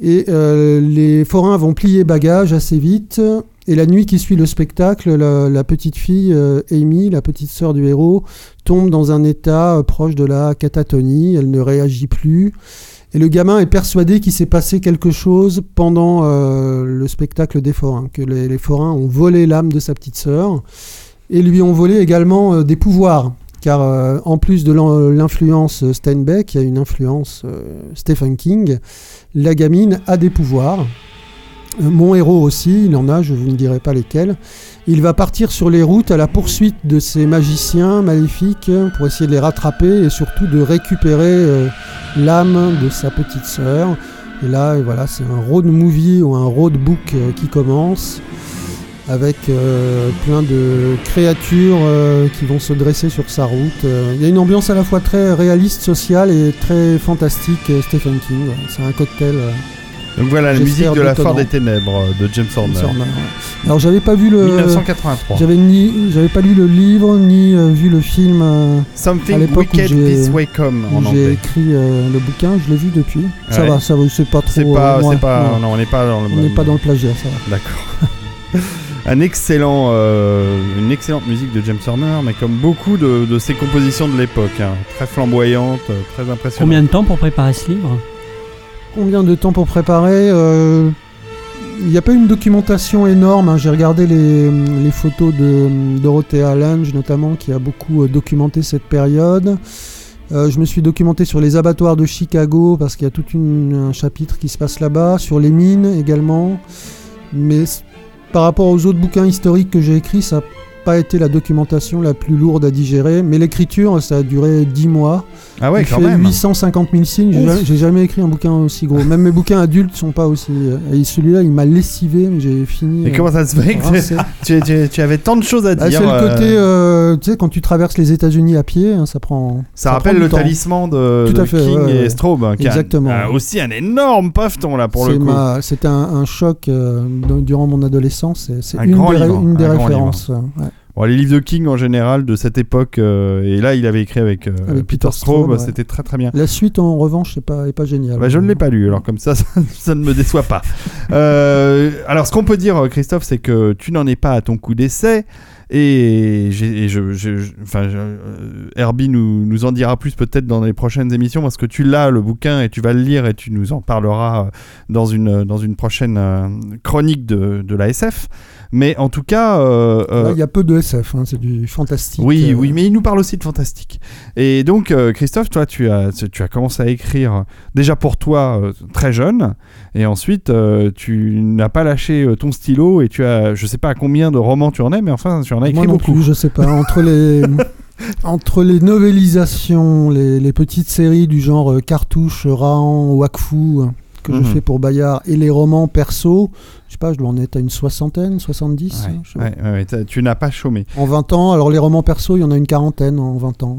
Et euh, les forains vont plier bagages assez vite. Et la nuit qui suit le spectacle, la, petite fille euh, Amy, la petite sœur du héros, tombe dans un état euh, proche de la catatonie. Elle ne réagit plus. Et le gamin est persuadé qu'il s'est passé quelque chose pendant le spectacle des forains, que les, forains ont volé l'âme de sa petite sœur et lui ont volé également des pouvoirs. Car euh, en plus de l'influence Steinbeck, il y a une influence euh, Stephen King, la gamine a des pouvoirs. Euh, Mon héros aussi, il en a, je vous ne dirai pas lesquels. Il va partir sur les routes à la poursuite de ces magiciens maléfiques pour essayer de les rattraper et surtout de récupérer euh, l'âme de sa petite sœur. Et là, voilà, c'est un road movie ou un road book euh, qui commence avec euh, plein de créatures euh, qui vont se dresser sur sa route. Euh, Il y a une ambiance à la fois très réaliste, sociale et très fantastique Stephen King. ouais. C'est un cocktail. euh, Donc voilà la musique de la Foire des Ténèbres de James Horner. Horner, ouais. Alors j'avais pas vu le. 1983. J'avais ni, j'avais pas lu le livre ni euh, vu le film. euh, à Something l'époque où Wicked j'ai- This Way Come en j'ai écrit euh, le bouquin, je l'ai vu depuis. Ça va, ça va, c'est pas trop. C'est euh, pas, pas, non. non, on n'est pas dans le. On n'est pas dans le plagiat, ça va. D'accord. Un excellent, euh, une excellente musique de James Horner, mais comme beaucoup de, de ses compositions de l'époque, hein. très flamboyante, euh, très impressionnante. Combien de temps pour préparer ce livre? Combien de temps pour préparer euh, Il n'y a pas une documentation énorme. hein. J'ai regardé les, les photos de Dorothea Lange, notamment, qui a beaucoup documenté cette période. Euh, je me suis documenté sur les abattoirs de Chicago, parce qu'il y a tout une- un chapitre qui se passe là-bas, sur les mines également. Mais par rapport aux autres bouquins historiques que j'ai écrits, ça pas été la documentation la plus lourde à digérer. Mais l'écriture, ça a duré 10 mois. Ah ouais, quand fait même. 850 000 signes. J'ai jamais, écrit un bouquin aussi gros. Même mes bouquins adultes sont pas aussi. euh, Et celui-là, il m'a lessivé, mais j'ai fini. Et euh, comment ça se fait que tu, tu- tu avais tant de choses à Ah, dire c'est le euh, côté, euh, tu sais, quand tu traverses les États-Unis à pied, hein, ça prend. Ça rappelle du le temps. talisman de, Tout de à fait, King ouais, et. Straub, hein, qui Exactement. a aussi un énorme paveton là pour le coup. C'était un, un choc euh, durant mon adolescence. C'est- C'est Un une, des, ré- livre, une des un grand références. ouais. Bon, les livres de King en général de cette époque, euh, et là il avait écrit avec, euh, Avec Peter Peter Straub, ouais. c'était très très bien. La suite, en revanche, c'est pas, est pas génial. Bah, je ne l'ai pas lu, alors comme ça, ça, ça ne me déçoit pas. Euh, alors, ce qu'on peut dire, Christophe, c'est que tu n'en es pas à ton coup d'essai. Et, et je, je- je- enfin, je- Herbie nous, nous en dira plus peut-être dans les prochaines émissions parce que tu l'as le bouquin et tu vas le lire et tu nous en parleras dans une, dans une prochaine chronique de, de la SF. Mais en tout cas, euh, euh, Là, Il y a peu de SF, hein, c'est du fantastique. oui, euh, oui, mais il nous parle aussi de fantastique. Et donc, Christophe, toi, tu as, tu as commencé à écrire déjà pour toi très jeune, et ensuite tu n'as pas lâché ton stylo, et tu as, je sais pas à combien de romans tu en es, mais enfin, tu en as écrit Moi non beaucoup. plus, je sais pas. Entre les, entre les novélisations, les, les petites séries du genre euh, Cartouche, Rahan, Wakfu, que Mhm. je fais pour Bayard, et les romans perso, je sais pas, je dois en être à une soixantaine, 70. Ouais, hein, ouais, ouais, tu n'as pas chômé. En 20 ans, alors les romans perso, il y en a une quarantaine en 20 ans.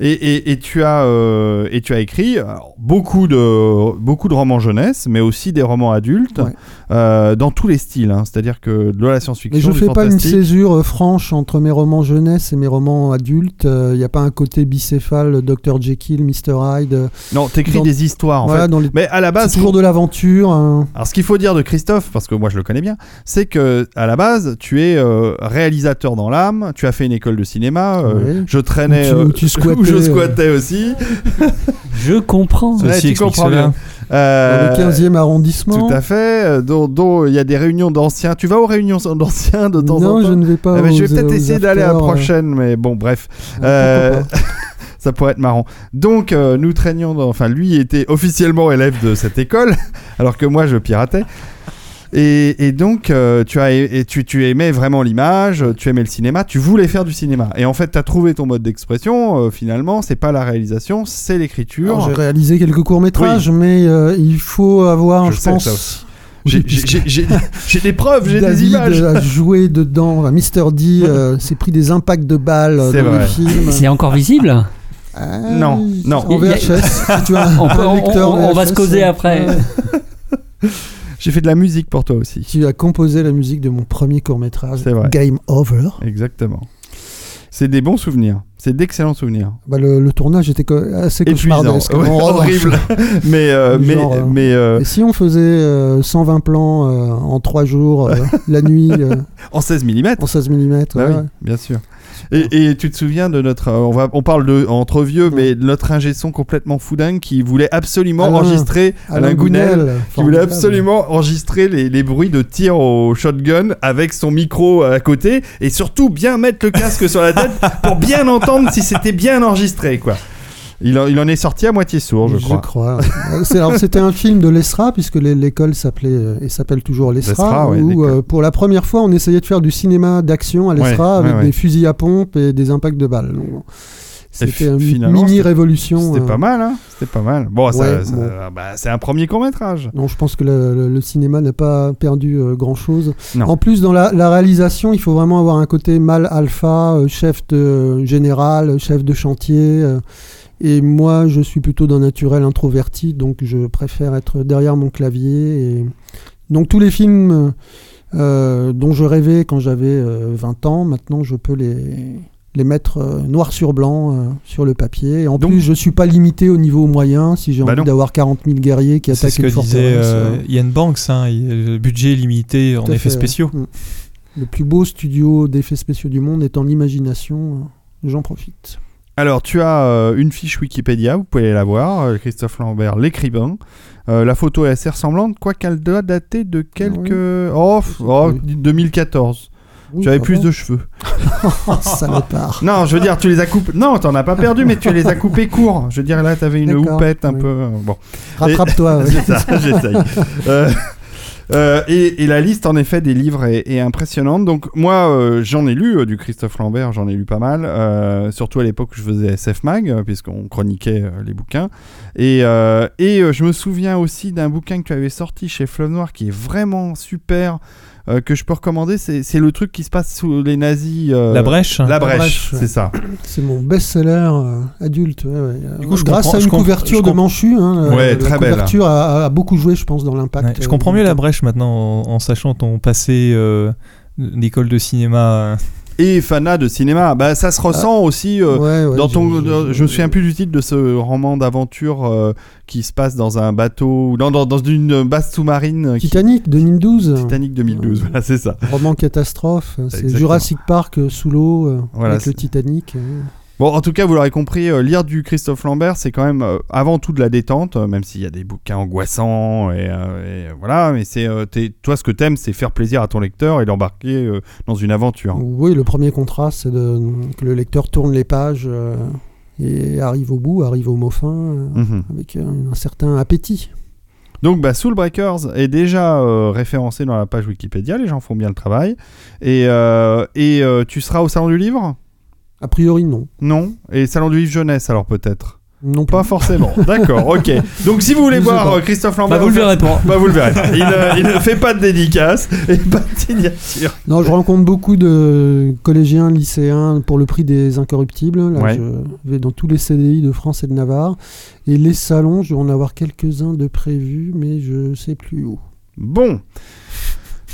Ouais. Et, et, et tu as euh, et tu as écrit alors, beaucoup de beaucoup de romans jeunesse, mais aussi des romans adultes Ouais. euh, dans tous les styles. hein. C'est-à-dire que de la science-fiction, Mais je du fais pas une césure euh, franche entre mes romans jeunesse et mes romans adultes. Il n'y a pas un côté bicéphale, Dr. Jekyll, Mr. Hyde. euh, Non, t'écris dans- des histoires en voilà, fait. dans les- Mais à la base, C'est toujours de l'aventure. hein. Alors, ce qu'il faut dire de Christophe, parce que moi je le connais bien, c'est que à la base, tu es euh, réalisateur dans l'âme. Tu as fait une école de cinéma. euh. Je traînais, Où tu- euh, où tu squattais, où je squattais aussi. Je comprends. Ouais, Ceci tu comprends cela. bien. Euh, Dans le 15e arrondissement. Tout à fait. euh, Dont dont il y a des réunions d'anciens. Tu vas aux réunions d'anciens de temps non, en temps. je ne vais pas. Eh ben, je vais peut-être essayer d'aller à la euh, prochaine, mais bon, bref. Euh, pas. ça pourrait être marrant. Donc, euh, nous traînions dans... Enfin, lui était officiellement élève de cette école, alors que moi, je piratais. Et, et donc, euh, tu, as, et tu, tu aimais vraiment l'image, tu aimais le cinéma, tu voulais faire du cinéma. Et en fait, tu as trouvé ton mode d'expression, euh, finalement, c'est pas la réalisation, c'est l'écriture. J'ai réalisé quelques courts-métrages, mais euh, il faut avoir, Je je, sais, pense. ça aussi. Oui, J'ai- des preuves, j'ai des David images. a joué dedans. Enfin, Mister D euh, s'est pris des impacts de balles C'est dans vrai. le film. C'est encore visible? Ah, Non, non. En VHS, si tu as un, On peut- un on- lecteur on- on va se causer après. J'ai fait de la musique pour toi aussi. Tu as composé la musique de mon premier court-métrage, C'est vrai. Game Over. Exactement. C'est des bons souvenirs. C'est d'excellents souvenirs. Bah, le, le tournage était assez cauchemardesque. Ouais, horrible. mais euh, mais Genre, euh, mais euh, si on faisait euh, 120 plans euh, en 3 jours, la nuit, en 16 mm. en 16 mm, Bah oui, bien sûr. Et, et tu te souviens de notre, euh, on va, on parle de entre vieux, mais de notre ingé son complètement foudingue qui voulait absolument Alain- enregistrer Alain, Gounel, qui voulait absolument enregistrer les, les bruits de tir au shotgun avec son micro à côté et surtout bien mettre le casque sur la tête pour bien entendre si c'était bien enregistré quoi. Il en, il en est sorti à moitié sourd, je, crois. Euh, C'était un film de l'ESRA, puisque l'é- l'école s'appelait euh, et s'appelle toujours l'ESRA, ouais, où euh, pour la première fois on essayait de faire du cinéma d'action à l'ESRA Ouais, avec ouais, des fusils à pompe et des impacts de balles. Donc, C'était une mini c'était- révolution. C'était euh, pas mal, hein C'était pas mal. Bon, Ouais, bon. bah, c'est un premier court métrage. Non, je pense que le, le- le cinéma n'a pas perdu grand chose. Non. En plus, dans la, la réalisation, il faut vraiment avoir un côté mal alpha, euh, chef de général, chef de chantier. Euh, et moi, je suis plutôt d'un naturel introverti, donc je préfère être derrière mon clavier. Et... Donc tous les films euh, dont je rêvais quand j'avais euh, 20 ans, maintenant je peux les, les mettre euh, noir sur blanc euh, sur le papier. Et en Donc- plus, je suis pas limité au niveau moyen. Si j'ai Bah envie d'avoir 40 000 guerriers qui C'est attaquent ce que une disait forteresse. euh, euh, Ian Banks, hein, le budget est limité en effets fait, spéciaux. Mm. Le plus beau studio d'effets spéciaux du monde est en imagination. euh, J'en profite. Alors, tu as euh, une fiche Wikipédia, vous pouvez la voir, euh, Christophe Lambert, l'écrivain. Euh, la photo est assez ressemblante, quoi qu'elle doit dater de quelques... Oh, f- oh, 2014. Oui, tu avais plus de cheveux. Salopard. Non, je veux dire, tu les as coupés... Non, t'en as pas perdu, mais tu les as coupés courts. Je veux dire, là, t'avais une houppette un oui. peu... Bon. Rattrape-toi. ouais. C'est ça, j'essaye. Euh, et, la liste en effet des livres est, impressionnante. Donc moi euh, j'en ai lu euh, du Christophe Lambert, j'en ai lu pas mal, surtout à l'époque où je faisais SF Mag, puisqu'on chroniquait les bouquins. Et, et je me souviens aussi d'un bouquin que tu avais sorti chez Fleuve Noir qui est vraiment super, euh, que je peux recommander. C'est le truc qui se passe sous les nazis. euh, La brèche La brèche, brèche, c'est ça. C'est mon best-seller euh, adulte. ouais, ouais. Du coup, je Grâce à une couverture de Manchu. Hein, Ouais, la très belle. couverture a, a beaucoup joué, je pense, dans l'impact. Ouais, je comprends mieux la brèche maintenant en, en sachant ton passé euh, d'école de cinéma. Et fanat de cinéma, bah ça se ressent aussi. euh, Ouais, ouais, dans ton, dans- je me souviens plus du titre de ce roman d'aventure euh, qui se passe dans un bateau, ou dans, dans, une base sous-marine. euh, qui- Titanic 2012. Titanic 2012, voilà, c'est ça. Roman catastrophe. C'est. Jurassic Park sous l'eau Voilà, avec le Titanic. Bon, en tout cas, vous l'aurez compris, euh, lire du Christophe Lambert, c'est quand même euh, avant tout de la détente, euh, même s'il y a des bouquins angoissants et, et, voilà. Mais c'est toi, ce que t'aimes, c'est faire plaisir à ton lecteur et l'embarquer dans une aventure. Oui, le premier contrat, c'est que le lecteur tourne les pages et arrive au bout, arrive au mot fin, Mhm. avec un, un certain appétit. Donc, bah, Soul Breakers est déjà euh, référencé dans la page Wikipédia. Les gens font bien le travail. Et, euh, et euh, tu seras au salon du livre? A priori, non. Non. Et salon du livre jeunesse, alors peut-être? Non Pas forcément. D'accord, ok. Donc si vous voulez voir pas. euh, Christophe Lambert, Bah, vous le verrez pas. Bah vous le verrez. Il, euh, il ne fait pas de dédicace et pas de signature. Non, je rencontre beaucoup de collégiens, lycéens pour le prix des incorruptibles. Là, Ouais. je vais dans tous les CDI de France et de Navarre. Et les salons, je vais en avoir quelques-uns de prévus, mais je sais plus où. Bon.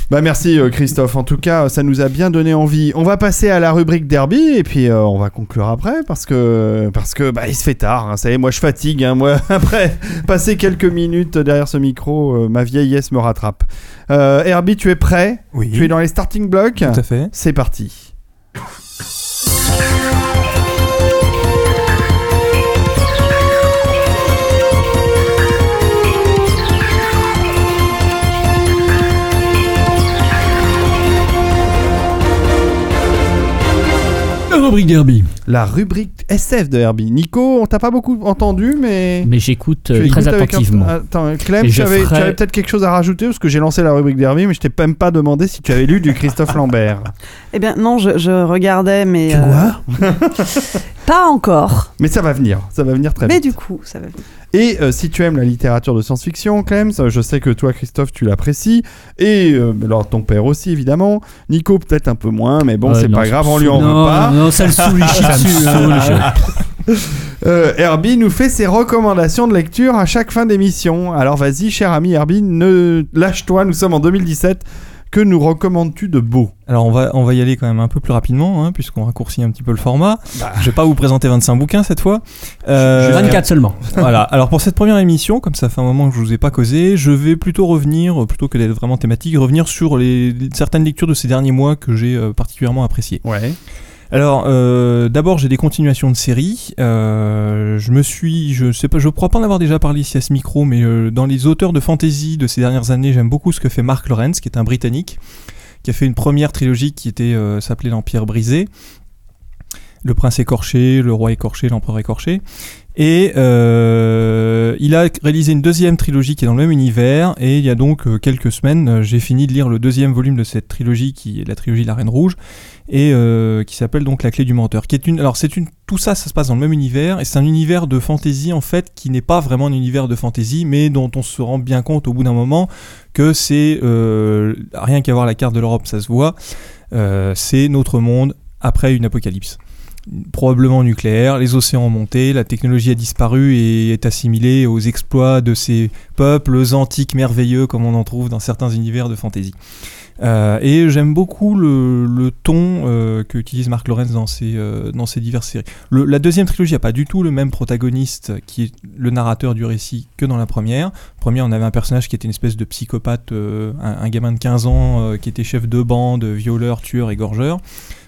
Bah merci euh, Christophe. En tout cas, ça nous a bien donné envie. On va passer à la rubrique derby et puis euh, on va conclure après parce que parce que bah il se fait tard. Hein. Ça y est, moi je fatigue. hein. Moi après passer quelques minutes derrière ce micro, euh, ma vieillesse me rattrape. Euh, Herbie, tu es prêt? Oui. Tu es dans les starting blocks? Tout à fait. C'est parti. Rubrique Derby. La rubrique SF de Herbie. Nico, on t'a pas beaucoup entendu, mais. Mais j'écoute euh, très un- attentivement. Attends, Clem, Et tu avais, tu ferai- avais peut-être quelque chose à rajouter parce que j'ai lancé la rubrique d'Herbie, mais je t'ai même pas demandé si tu avais lu du Christophe Lambert. Eh bien, non, je, je regardais, mais. Tu euh, vois? Pas encore. Mais ça va venir, ça va venir très Mais vite. du coup, ça va. Et euh, si tu aimes la littérature de science-fiction, Clem, je sais que toi, Christophe, tu l'apprécies. Et euh, alors ton père aussi, évidemment. Nico, peut-être un peu moins, mais bon, Ouais, c'est non, pas ça grave, me on lui en saoule. veut Non, pas. non, ça le saoule, il chie Ça me dessus, hein. saoule, Euh, Herbie nous fait ses recommandations de lecture à chaque fin d'émission. Alors vas-y, cher ami Herbie, ne lâche-toi, nous sommes en 2017. Que nous recommandes-tu de beau Alors on va, on va y aller quand même un peu plus rapidement, hein, puisqu'on raccourcit un petit peu le format. Je vais pas vous présenter 25 bouquins cette fois. Euh, 24 seulement. voilà. Alors pour cette première émission, comme ça fait un moment que je vous ai pas causé, je vais plutôt revenir, euh, plutôt que d'être vraiment thématique, revenir sur les, les- certaines lectures de ces derniers mois que j'ai euh, particulièrement appréciées. Ouais. Alors, euh, d'abord, j'ai des continuations de séries. Euh, je me suis, je sais pas, je crois pas en avoir déjà parlé ici à ce micro, mais euh, dans les auteurs de fantasy de ces dernières années, j'aime beaucoup ce que fait Mark Lawrence, qui est un Britannique, qui a fait une première trilogie qui était euh, s'appelait l'Empire brisé, Le Prince écorché, Le Roi écorché, L'Empereur écorché. Et euh, il a réalisé une deuxième trilogie qui est dans le même univers. Et il y a donc euh, quelques semaines, euh, j'ai fini de lire le deuxième volume de cette trilogie, qui est la trilogie La Reine Rouge, et qui s'appelle donc La Clé du Menteur. Qui est une, alors c'est une, tout ça, ça se passe dans le même univers, et c'est un univers de fantasy en fait qui n'est pas vraiment un univers de fantasy, mais dont on se rend bien compte au bout d'un moment que c'est rien qu'à voir la carte de l'Europe, ça se voit. c'est notre monde après une apocalypse probablement nucléaire, les océans ont monté, la technologie a disparu et est assimilée aux exploits de ces peuples antiques merveilleux comme on en trouve dans certains univers de fantasy. Euh, et j'aime beaucoup le, ton euh, que utilise Mark Lawrence dans ses, euh, dans ses diverses séries. La deuxième trilogie n'a pas du tout le même protagoniste qui est le narrateur du récit que dans la première. Première, on avait un personnage qui était une espèce de psychopathe, euh, un, un gamin de 15 ans qui était chef de bande, violeur, tueur, égorgeur,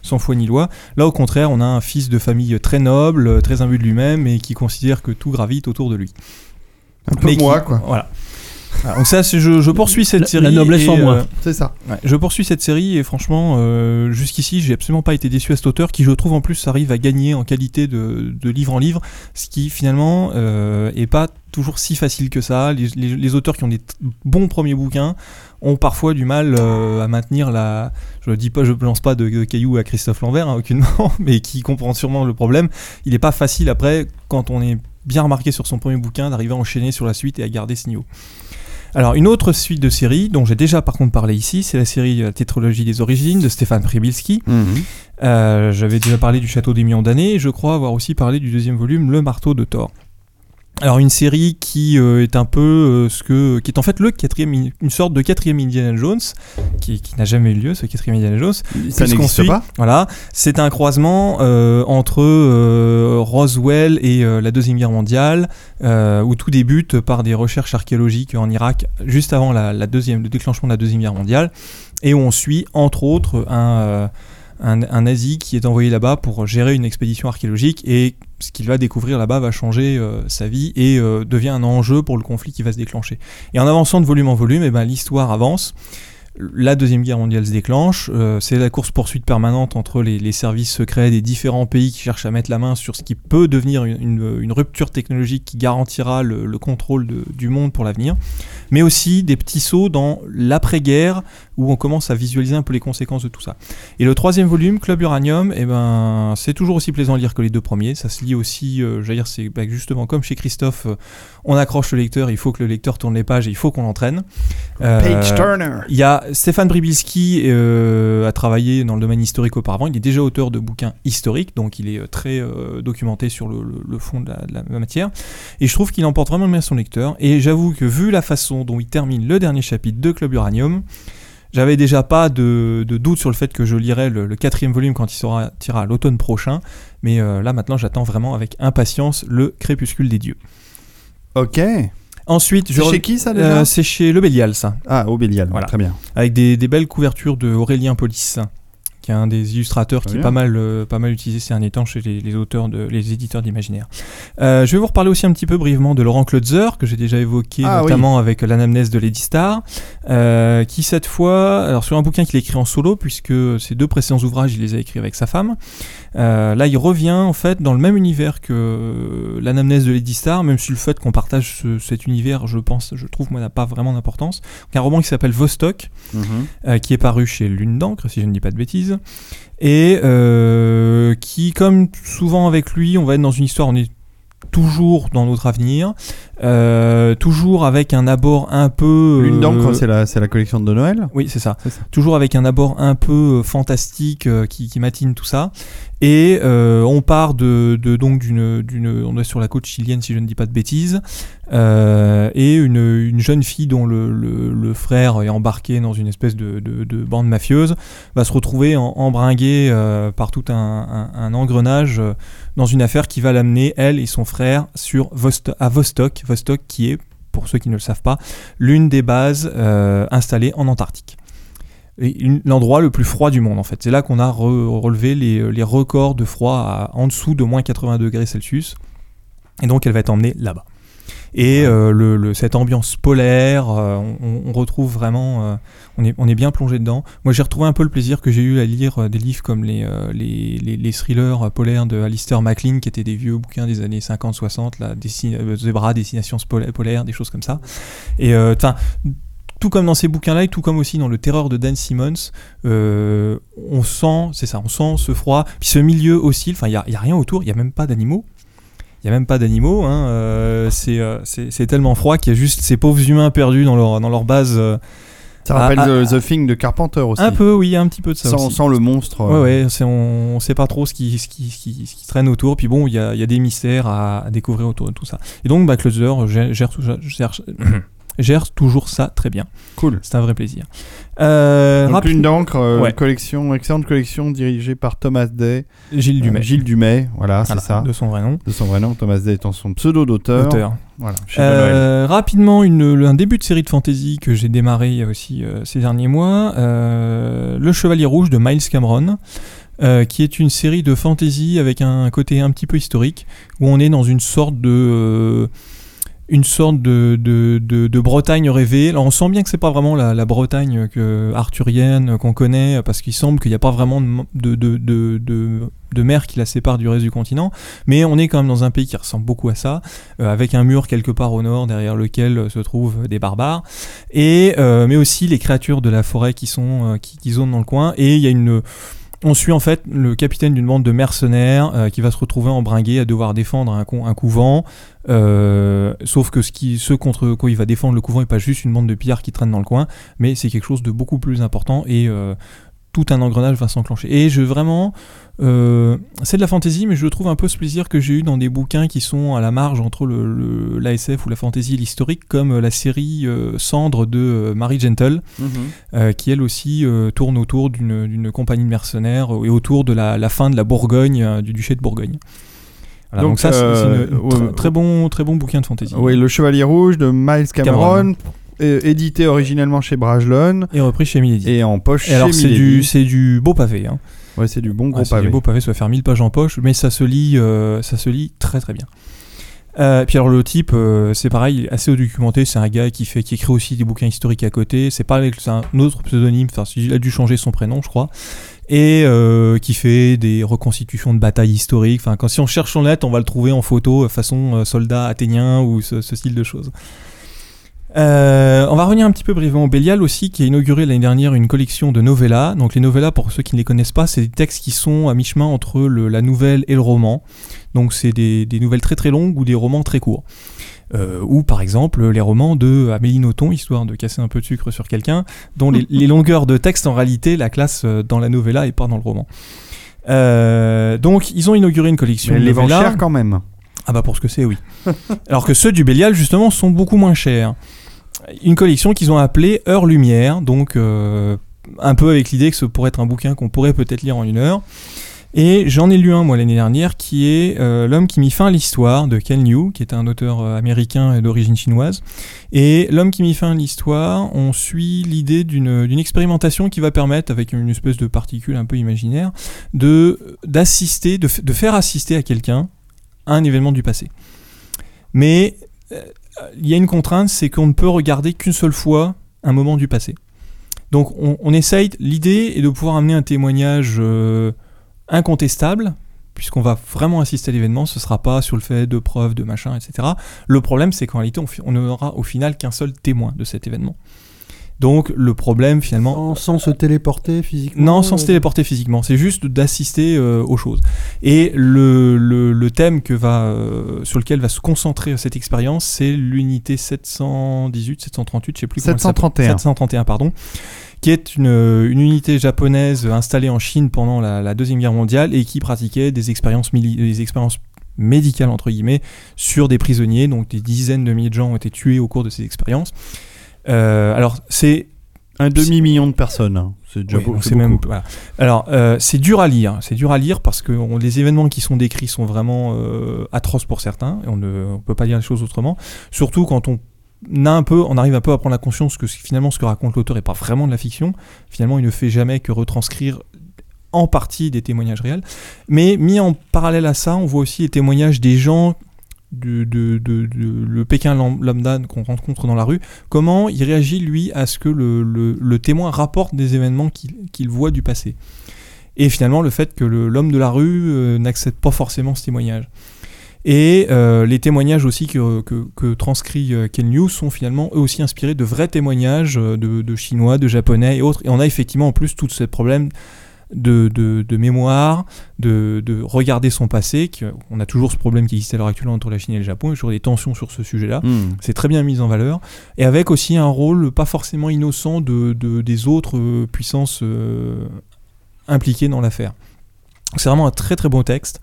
sans foi ni loi. Là, au contraire, on a un fils de famille très noble, euh, très imbu de lui-même et qui considère que tout gravite autour de lui. Un peu Mais qui- moi, quoi. Voilà. Donc ça, je, je poursuis cette La- série. la noblesse et, en moi. euh, C'est ça. Ouais, je poursuis cette série et franchement, euh, jusqu'ici, j'ai absolument pas été déçu à cet auteur qui, je trouve, en plus, arrive à gagner en qualité de, de livre en livre, ce qui finalement euh, est pas toujours si facile que ça. Les, les- les auteurs qui ont des t- bons premiers bouquins ont parfois du mal euh, à maintenir la. Je dis pas, je lance pas de, de cailloux à Christophe Lambert, hein, aucunement, mais qui comprend sûrement le problème. Il est pas facile après, quand on est bien remarqué sur son premier bouquin, d'arriver à enchaîner sur la suite et à garder ce niveau. Alors, une autre suite de séries, dont j'ai déjà par contre parlé ici, c'est la série euh, Tétralogie des origines de Stéphane Pribilski. Mhm. Euh, J'avais déjà parlé du Château des Millions d'années, et je crois avoir aussi parlé du deuxième volume, Le Marteau de Thor. Alors une série qui euh, est un peu euh, ce que, qui est en fait le quatrième, une sorte de quatrième Indiana Jones, qui, qui n'a jamais eu lieu ce quatrième Indiana Jones. Ça n'existe pas. Voilà, c'est un croisement euh, entre euh, Roswell et euh, la Deuxième Guerre mondiale, où tout débute par des recherches archéologiques en Irak, juste avant la, la deuxième, le déclenchement de la Deuxième Guerre mondiale, et où on suit entre autres un, un, un nazi qui est envoyé là-bas pour gérer une expédition archéologique, et ce qu'il va découvrir là-bas va changer euh, sa vie et euh, devient un enjeu pour le conflit qui va se déclencher. Et en avançant de volume en volume, eh ben, l'histoire avance la Deuxième Guerre mondiale se déclenche, euh, c'est la course-poursuite permanente entre les, les services secrets des différents pays qui cherchent à mettre la main sur ce qui peut devenir une, une- une rupture technologique qui garantira le, le contrôle de- du monde pour l'avenir, mais aussi des petits sauts dans l'après-guerre où on commence à visualiser un peu les conséquences de tout ça. Et le troisième volume, Club Uranium, eh ben, c'est toujours aussi plaisant à lire que les deux premiers, ça se lit aussi, euh, j'allais dire, c'est bah, justement comme chez Christophe, euh, on accroche le lecteur, il faut que le lecteur tourne les pages et il faut qu'on l'entraîne. Page Turner. il y a Stéphane Bribilski euh, a travaillé dans le domaine historique auparavant. Il est déjà auteur de bouquins historiques, donc il est euh, très euh, documenté sur le, fond de la, matière. Et je trouve qu'il emporte vraiment bien son lecteur. Et j'avoue que vu la façon dont il termine le dernier chapitre de Club Uranium, j'avais déjà pas de, doute sur le fait que je lirai le, quatrième volume quand il à l'automne prochain. Mais là maintenant, j'attends vraiment avec impatience le Crépuscule des dieux. Ok. Ensuite, je chez qui ça déjà Euh, C'est chez Le Bélial, ça Ah, au Bélial. Voilà. Très bien. avec des, des belles couvertures de Aurélien Polis, qui est un des illustrateurs Très qui est bien. pas mal, euh, pas mal utilisé ces derniers temps chez les, les auteurs, de, les éditeurs d'imaginaire. Euh, je vais vous reparler aussi un petit peu brièvement de Laurent Klotzer, que j'ai déjà évoqué Ah, notamment avec l'anamnèse de Lady Star, qui cette fois, alors sur un bouquin qu'il a écrit en solo, puisque ses deux précédents ouvrages, il les a écrits avec sa femme. Euh, là, il revient en fait dans le même univers que euh, l'anamnèse de Lady Star, même si le fait qu'on partage ce- cet univers, je pense, je trouve, moi, n'a pas vraiment d'importance. Un roman qui s'appelle Vostok, Mhm. euh, qui est paru chez Lune d'encre, si je ne dis pas de bêtises, et euh, qui, comme souvent avec lui, on va être dans une histoire, on est toujours dans notre avenir, euh, toujours avec un abord un peu... Lune d'encre, c'est la, c'est la collection de Noël? Oui, c'est ça. Toujours avec un abord un peu euh, fantastique qui, qui matine tout ça. Et euh, on part de, de donc d'une, d'une, on est sur la côte chilienne si je ne dis pas de bêtises, euh, et une, une jeune fille dont le, le, le frère est embarqué dans une espèce de, de, de bande mafieuse va se retrouver en, embringué euh, par tout un, un, un engrenage euh, dans une affaire qui va l'amener elle et son frère sur Vosto- à Vostok, Vostok qui est pour ceux qui ne le savent pas, l'une des bases euh, installées en Antarctique. L'endroit le plus froid du monde en fait. C'est là qu'on a re- relevé les, les records de froid à- en dessous de moins 80 degrés Celsius. Et donc elle va être emmenée là-bas. Et euh, le, le- cette ambiance polaire, euh, on, on retrouve vraiment, euh, on, est, on est bien plongé dedans. Moi j'ai retrouvé un peu le plaisir que j'ai eu à lire euh, des livres comme les, euh, les, les, les thrillers euh, polaires de Alistair MacLean, qui étaient des vieux bouquins des années 50-60, là, Destin- euh, Zebra, Destination polaire, des choses comme ça. Et euh, enfin, tout comme dans ces bouquins-là, et tout comme aussi dans Le Terreur de Dan Simmons, euh, on sent, c'est ça, on sent ce froid. Puis ce milieu oscille, enfin, il n'y a, y a rien autour, il n'y a même pas d'animaux. Il n'y a même pas d'animaux, hein, euh, c'est, euh, c'est, tellement froid qu'il y a juste ces pauvres humains perdus dans leur, dans leur base. Ça rappelle The, The Thing de Carpenter aussi. un peu, oui, un petit peu de ça sans, aussi. sans le monstre. Ouais, ouais, on, on sait pas trop ce qui, ce qui, ce qui, ce qui traîne autour. Puis bon, il y a, y a des mystères à, à découvrir autour de tout ça. Et donc, Closer gère, gère, gère, gère toujours ça très bien. Cool. C'est un vrai plaisir. Euh, Donc, rapide- Lune d'encre, euh, Ouais. collection, excellente collection dirigée par Thomas Day. Gilles Dumais. Euh, Gilles Dumais, voilà, Voilà, c'est ça. De son vrai nom. De son vrai nom, Thomas Day étant son pseudo d'auteur. Auteur. Voilà. Euh, rapidement, une, un début de série de fantasy que j'ai démarré aussi ces derniers mois, Le Chevalier Rouge de Miles Cameron, euh, qui est une série de fantasy avec un côté un petit peu historique, où on est dans une sorte de... une sorte de, de, de, Bretagne rêvée. Alors on sent bien que c'est pas vraiment la, Bretagne arthurienne qu'on connaît, parce qu'il semble qu'il n'y a pas vraiment de, mer qui la sépare du reste du continent. Mais on est quand même dans un pays qui ressemble beaucoup à ça, euh, avec un mur quelque part au nord derrière lequel se trouvent des barbares, et euh, mais aussi les créatures de la forêt qui sont euh, qui, qui zonent dans le coin. Et il y a une on suit en fait le capitaine d'une bande de mercenaires euh, qui va se retrouver embringué à devoir défendre un, couvent. euh, sauf que ce contre quoi il va défendre le couvent n'est pas juste une bande de pillards qui traînent dans le coin, mais c'est quelque chose de beaucoup plus important et euh, tout un engrenage va s'enclencher. Et je vraiment, euh, c'est de la fantaisie, mais je trouve un peu ce plaisir que j'ai eu dans des bouquins qui sont à la marge entre le, l'ASF ou la fantaisie et l'historique, comme euh, la série euh, Cendre de euh, Mary Gentle, Mhm. euh, qui elle aussi tourne autour d'une, d'une compagnie de mercenaires et autour de la, la fin de la Bourgogne, du duché de Bourgogne. Voilà, donc, Donc, ça, c'est, c'est une- une ouais, très, ouais. très bon, très bon bouquin de fantaisie. Oui, Le Chevalier Rouge de Miles Cameron, euh, édité originellement chez Brajlon Et repris chez Milady. et en poche Et alors chez c'est du, c'est du beau pavé. Hein. Ouais, c'est du bon gros Ah, c'est pavé. du beau pavé, ça va faire 1000 pages en poche, mais ça se lit, euh, ça se lit très très bien. Euh, puis alors le type, euh, c'est pareil, assez documenté, c'est un gars qui fait, qui écrit aussi des bouquins historiques à côté. C'est pas avec, c'est un autre pseudonyme, enfin il a dû changer son prénom, je crois, et euh, qui fait des reconstitutions de batailles historiques. Enfin, quand si on cherche son net, on va le trouver en photo façon soldat athénien ou ce, ce style de choses. Euh, on va revenir un petit peu brièvement au Bélial aussi, qui a inauguré l'année dernière une collection de novellas. Donc les novellas, pour ceux qui ne les connaissent pas, c'est des textes qui sont à mi-chemin entre le- la nouvelle et le roman. Donc c'est des, des nouvelles très très longues ou des romans très courts. Euh, ou par exemple les romans de Amélie Nothomb, histoire de casser un peu de sucre sur quelqu'un, dont les, les longueurs de texte en réalité la classe euh, dans la novella et pas dans le roman. Euh, donc ils ont inauguré une collection Mais de les vend cher quand même. Ah bah pour ce que c'est, oui. Alors que ceux du Bélial, justement, sont beaucoup moins chers. Une collection qu'ils ont appelée Heure Lumière, donc euh, un peu avec l'idée que ce pourrait être un bouquin qu'on pourrait peut-être lire en une heure. Et j'en ai lu un moi l'année dernière qui est euh, L'homme qui mit fin à l'histoire de Ken Liu, qui est un auteur euh, américain d'origine chinoise. Et L'homme qui mit fin à l'histoire, on suit l'idée d'une expérimentation qui va permettre, avec une espèce de particule un peu imaginaire, de d'assister, de, de faire assister à quelqu'un un événement du passé. Mais il y a une contrainte, c'est qu'on ne peut regarder qu'une seule fois un moment du passé. Donc on, essaye, l'idée est de pouvoir amener un témoignage euh, incontestable, puisqu'on va vraiment assister à l'événement, ce sera pas sur le fait de preuves, de machin, etc. Le problème, c'est qu'en réalité, on, on n'aura au final qu'un seul témoin de cet événement. Donc le problème finalement... Sans, sans se téléporter physiquement. Non, sans se euh, téléporter physiquement, c'est juste d'assister euh, aux choses. Et le, le, le thème que va, euh, sur lequel va se concentrer cette expérience, c'est l'unité 718, 738, je sais plus comment elle s'appelle. 731. 731, pardon, qui est une, une unité japonaise installée en Chine pendant la, la Deuxième Guerre mondiale et qui pratiquait des expériences, des expériences médicales, entre guillemets, sur des prisonniers. Donc des dizaines de milliers de gens ont été tués au cours de ces expériences. Euh, alors, c'est Un demi-million de personnes. hein. C'est déjà oui, beau- donc c'est c'est même. beaucoup. voilà. Alors, euh, c'est dur à lire. C'est dur à lire parce que on- les événements qui sont décrits sont vraiment euh, atroces pour certains. Et on ne on peut pas dire les choses autrement. Surtout quand on a un peu, on arrive un peu à prendre la conscience que finalement ce que raconte l'auteur est pas vraiment de la fiction. Finalement, il ne fait jamais que retranscrire en partie des témoignages réels. Mais mis en parallèle à ça, on voit aussi les témoignages des gens de, de- le Pékin lam- lambda qu'on rencontre dans la rue, comment il réagit lui à ce que le, le- le témoin rapporte des événements qu'il voit du passé. Et finalement le fait que l'homme de la rue euh, n'accepte pas forcément ce témoignage. Et euh, les témoignages aussi que, que, transcrit euh, Ken Liu sont finalement eux aussi inspirés de vrais témoignages de, de chinois, de japonais et autres. Et on a effectivement en plus tout ce problème de, de, de mémoire, de, de regarder son passé. que- On a toujours ce problème qui existe à l'heure actuelle entre la Chine et le Japon, il y a toujours des tensions sur ce sujet-là. Hmm. C'est très bien mis en valeur. Et avec aussi un rôle pas forcément innocent de, de- des autres euh, puissances euh, impliquées dans l'affaire. C'est vraiment un très très beau texte,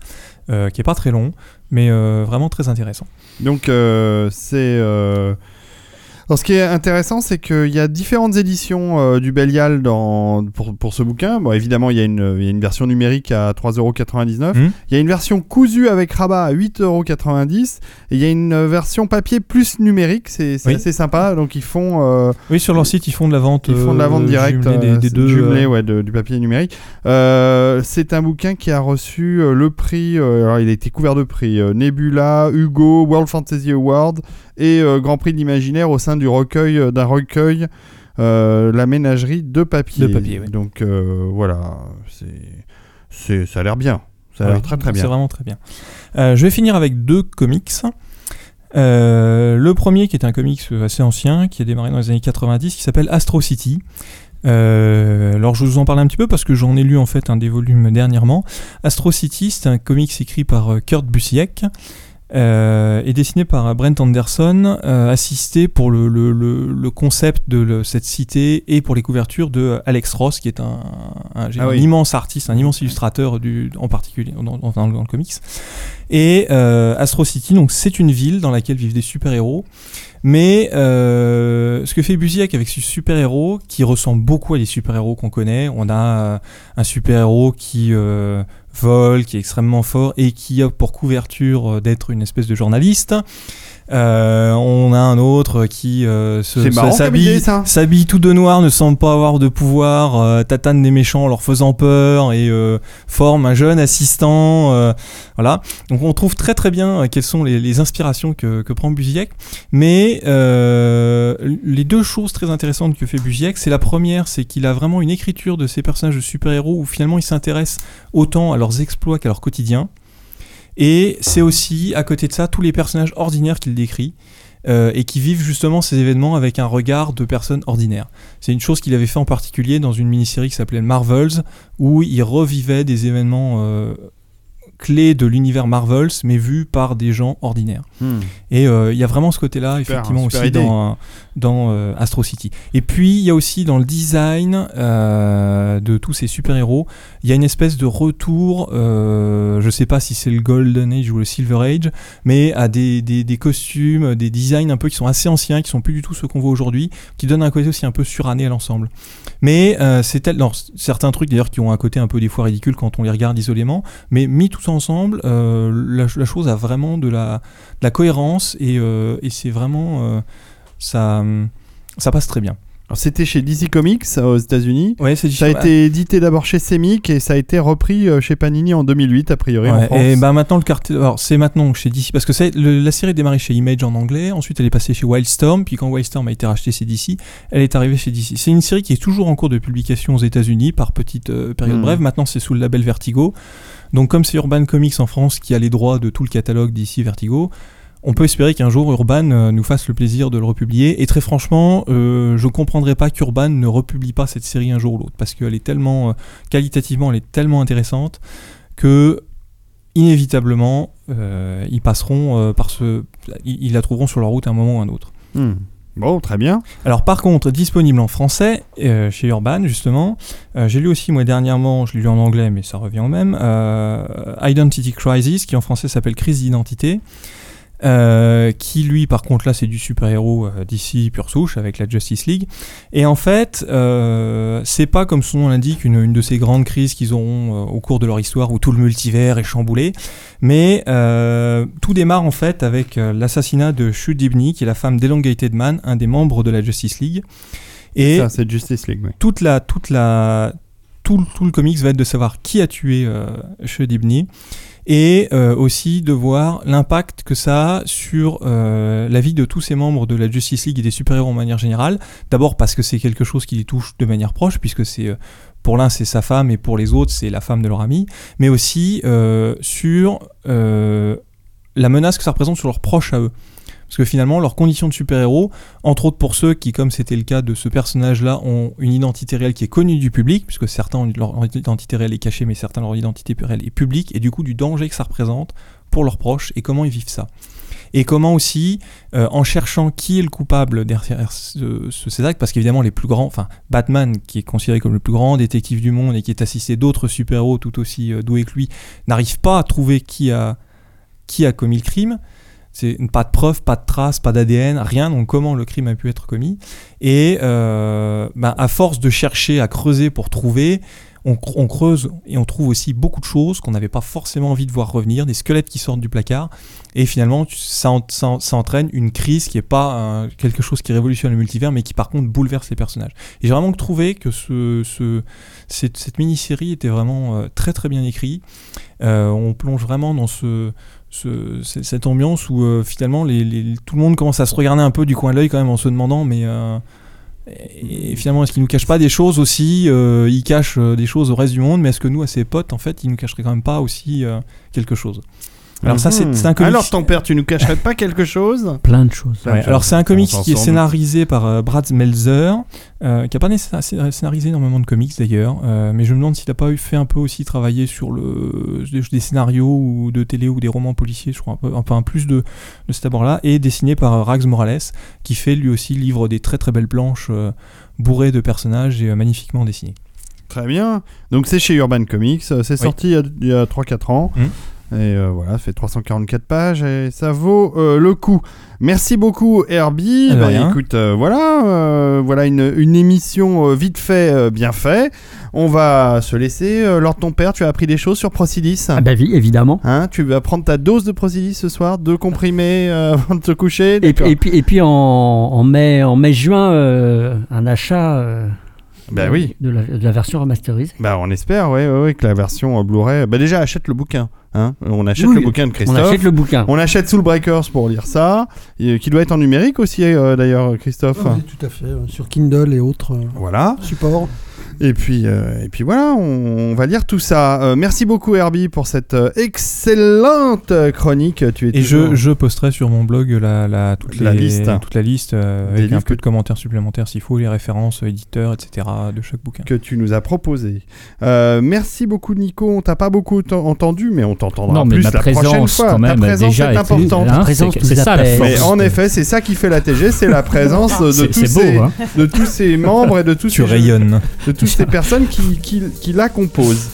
euh, qui est pas très long, mais euh, vraiment très intéressant. Donc euh, c'est. Alors, ce qui est intéressant, c'est qu'il y a différentes éditions euh, du Bélial dans, pour, pour ce bouquin. Bon, évidemment, il y, a une- il y a une version numérique à 3,99€. Mhm. Il y a une version cousue avec rabat à 8,90€. Et il y a une version papier plus numérique. C'est Oui. assez sympa. Donc, ils font. euh, Oui, sur leur site, ils font de la vente, Ils font de la vente euh, directe jumelée des, des deux. jumelée, ouais, de- du papier numérique. C'est un bouquin qui a reçu le prix, alors il a été couvert de prix, Nebula, Hugo, World Fantasy Award et Grand Prix de l'imaginaire au sein du recueil euh, d'un recueil, euh, la ménagerie de papier. De papier, oui. Donc euh, voilà, c'est, c'est, ça a l'air bien. Ça a l'air très très C'est bien. vraiment très bien. Euh, je vais finir avec deux comics. Le premier qui est un comics assez ancien, qui a démarré dans les années 90, qui s'appelle Astro City. Euh, alors je vous en parle un petit peu parce que j'en ai lu en fait un des volumes dernièrement. Astro City, c'est un comics écrit par Kurt Busiek euh, et dessiné par Brent Anderson, euh, assisté pour le, le- le- le concept de le- cette cité et pour les couvertures de euh, Alex Ross, qui est un, un- Ah un oui. immense artiste, un immense illustrateur du, en particulier dans, dans- dans le comics. Et euh, Astro City, donc c'est une ville dans laquelle vivent des super-héros. Mais euh, ce que fait Busiek avec ce super-héros, qui ressemble beaucoup à des super-héros qu'on connaît, on a euh, un super-héros qui euh, vole, qui est extrêmement fort et qui a pour couverture d'être une espèce de journaliste. Euh, on a un autre qui euh, s'habille tout de noir, ne semble pas avoir de pouvoir, euh, tatane des méchants en leur faisant peur et euh, forme un jeune assistant. euh, voilà. Donc on trouve très très bien euh, quelles sont les, les inspirations que, que prend Busiek. Mais euh, les deux choses très intéressantes que fait Busiek, c'est la première, c'est qu'il a vraiment une écriture de ces personnages de super-héros où finalement il s'intéresse autant à leurs exploits qu'à leur quotidien. Et c'est aussi, à côté de ça, tous les personnages ordinaires qu'il décrit. euh, et qui vivent justement ces événements avec un regard de personnes ordinaires. C'est une chose qu'il avait fait en particulier dans une mini-série qui s'appelait Marvels, où il revivait des événements euh, clés de l'univers Marvels, mais vues par des gens ordinaires. Hmm. Et euh, il y a vraiment ce côté-là, Super, effectivement, super aussi idée. dans, dans euh, Astro City. Et puis, il y a aussi dans le design euh, de tous ces super-héros, il y a une espèce de retour, euh, je sais pas si c'est le Golden Age ou le Silver Age, mais à des, des, des costumes, des designs un peu qui sont assez anciens, qui sont plus du tout ceux qu'on voit aujourd'hui, qui donnent un côté aussi un peu suranné à l'ensemble. Mais euh, c'est tel, certains trucs d'ailleurs qui ont un côté un peu des fois ridicule quand on les regarde isolément, mais mis ensemble, euh, la, la chose a vraiment de la, de la cohérence et, euh, et c'est vraiment euh, ça, ça passe très bien. Alors, c'était chez DC Comics aux États-Unis. Ouais, c'est Ça a été édité d'abord chez Semic et ça a été repris chez Panini en 2008, a priori en Ouais, France. et bah maintenant le cartel, alors c'est maintenant chez DC parce que c'est la série est démarrée chez Image en anglais, ensuite elle est passée chez Wildstorm, puis quand Wildstorm a été racheté chez DC, elle est arrivée chez DC. C'est une série qui est toujours en cours de publication aux États-Unis par petite euh, période Mhm. brève. Maintenant c'est sous le label Vertigo. Donc comme c'est Urban Comics en France qui a les droits de tout le catalogue DC Vertigo. On peut espérer qu'un jour Urban euh, nous fasse le plaisir de le republier. Et très franchement, euh, je ne comprendrais pas qu'Urban ne republie pas cette série un jour ou l'autre. Parce qu'elle est tellement, euh, qualitativement, elle est tellement intéressante que inévitablement, ils passeront par ce. Ils, ils la trouveront sur leur route à un moment ou à un autre. Hmm. Bon, très bien. Alors par contre, disponible en français euh, chez Urban justement. Euh, J'ai lu aussi moi dernièrement, je l'ai lu en anglais mais ça revient au même. euh, Identity Crisis qui en français s'appelle Crise d'identité. Euh, qui lui par contre là c'est du super-héros euh, d'ici pure souche avec la Justice League et en fait euh, c'est pas comme son nom l'indique une, une de ces grandes crises qu'ils auront euh, au cours de leur histoire où tout le multivers est chamboulé mais euh, tout démarre en fait avec l'assassinat de Shu Dibny, qui est la femme d'Elongated Man, un des membres de la Justice League. Et Ça, c'est Justice League, oui. toute la, toute la, tout, le- tout le comics va être de savoir qui a tué Shu Dibny et euh, aussi de voir l'impact que ça a sur euh, la vie de tous ces membres de la Justice League et des super-héros en manière générale. D'abord parce que c'est quelque chose qui les touche de manière proche, puisque c'est euh, pour l'un c'est sa femme et pour les autres c'est la femme de leur ami, mais aussi sur la menace que ça représente sur leurs proches à eux. Parce que finalement, leurs conditions de super-héros, entre autres pour ceux qui, comme c'était le cas de ce personnage-là, ont une identité réelle qui est connue du public, puisque certains ont leur identité réelle est cachée, mais certains leur identité réelle est publique, et du coup du danger que ça représente pour leurs proches et comment ils vivent ça. Et comment aussi, euh, en cherchant qui est le coupable derrière ce- ce- ces actes, parce qu'évidemment les plus grands, enfin Batman, qui est considéré comme le plus grand détective du monde et qui est assisté d'autres super-héros tout aussi euh, doués que lui, n'arrive pas à trouver qui a, qui a commis le crime. C'est pas de preuves, pas de traces, pas d'ADN, rien. Donc comment le crime a pu être commis Et euh, ben, à force de chercher, à creuser pour trouver, on, cr- on creuse et on trouve aussi beaucoup de choses qu'on n'avait pas forcément envie de voir revenir, des squelettes qui sortent du placard. Et finalement, ça, en- ça en- ça entraîne une crise qui est pas quelque chose qui révolutionne le multivers, mais qui par contre bouleverse les personnages. Et j'ai vraiment trouvé que ce, ce- cette, mini-série était vraiment euh, très très bien écrite. Euh, on plonge vraiment dans cette ambiance où euh, finalement tout le monde commence à se regarder un peu du coin de l'œil quand même en se demandant mais et, finalement est-ce qu'il nous cache pas des choses aussi euh, il cache euh, des choses au reste du monde mais est-ce que nous à ses potes en fait il nous cacherait quand même pas aussi euh, quelque chose? Alors ça c'est c'est un comics Alors, ton père, tu nous cacherais pas quelque chose Plein de choses. Ouais, alors c'est un comics qui est scénarisé par euh, Brad Meltzer, euh, qui a pas nécessairement scénarisé énormément de comics d'ailleurs, euh, mais je me demande s'il a pas eu fait un peu aussi travailler sur le des, des scénarios ou de télé ou des romans policiers, je crois un peu, un peu un plus de, de cet abord-là, et dessiné par euh, Rags Morales, qui fait lui aussi livre des très très belles planches euh, bourrées de personnages et euh, magnifiquement dessinées. Très bien. Donc, c'est chez Urban Comics. euh, C'est sorti il y a- il y a, 3-4 ans. Mhm. Et euh, voilà, fait 344 pages et ça vaut euh, le coup. Merci beaucoup Herbie. Ah, Bah, écoute, euh, voilà, voilà une, une émission vite fait, bien fait. On va se laisser. Lors de ton père, tu as appris des choses sur Procilis. Ah bah oui, évidemment. Hein, tu vas prendre ta dose de Procilis ce soir, deux comprimés avant de te coucher. Et, puis, et puis en, en mai, en mai-juin, euh, un achat euh, Bah de, oui. de, la, de la version remasterisée. Bah, on espère, ouais, ouais, ouais, que la version euh, Blu-ray. Bah, déjà, achète le bouquin. Hein on achète Oui, le bouquin de On Christophe. achète le bouquin. On achète Soul Breakers pour lire ça, et, qui doit être en numérique aussi, euh, d'ailleurs, Christophe. Ah oui, tout à fait, euh, sur Kindle et autres euh, Voilà. supports. Et puis, euh, et puis voilà, on, on va lire tout ça. Euh, merci beaucoup Herbie pour cette euh, excellente chronique. Tu es Et toujours- je, je posterai sur mon blog la, la, toute, La les- liste. toute la liste euh, avec un peu que- de commentaires supplémentaires s'il faut, les références éditeurs, etc. de chaque bouquin. que tu nous as proposé. Euh, merci beaucoup Nico, on t'a pas beaucoup ent- entendu, mais on t'entendra Non, mais plus ma la prochaine présence, fois. quand même, Ta présence déjà est importante. hein, c'est- ça la appelle. force. Mais en effet, c'est ça qui fait la TG, c'est la présence de C'est- tous, ces, hein. de tous ces membres et de tous Tu ces, rayonnes. de toutes ces personnes qui, qui, qui la composent.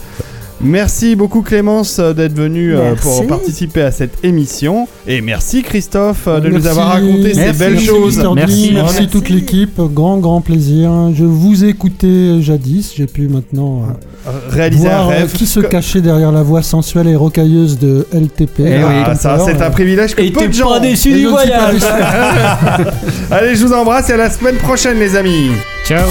Merci beaucoup Clémence euh, d'être venue euh, pour participer à cette émission et merci Christophe euh, de nous avoir raconté ces Merci, belles merci, choses. Merci. merci, Merci. toute l'équipe, grand grand plaisir. Je vous écoutais jadis, j'ai pu maintenant euh, Réaliser un voir rêve. qui se cachait derrière la voix sensuelle et rocailleuse de LTP. Eh oui, Tom ça Ford. c'est un privilège que Et peu de gens pas ont. déçu Et du voyage déçu. Allez, je vous embrasse et à la semaine prochaine les amis. Ciao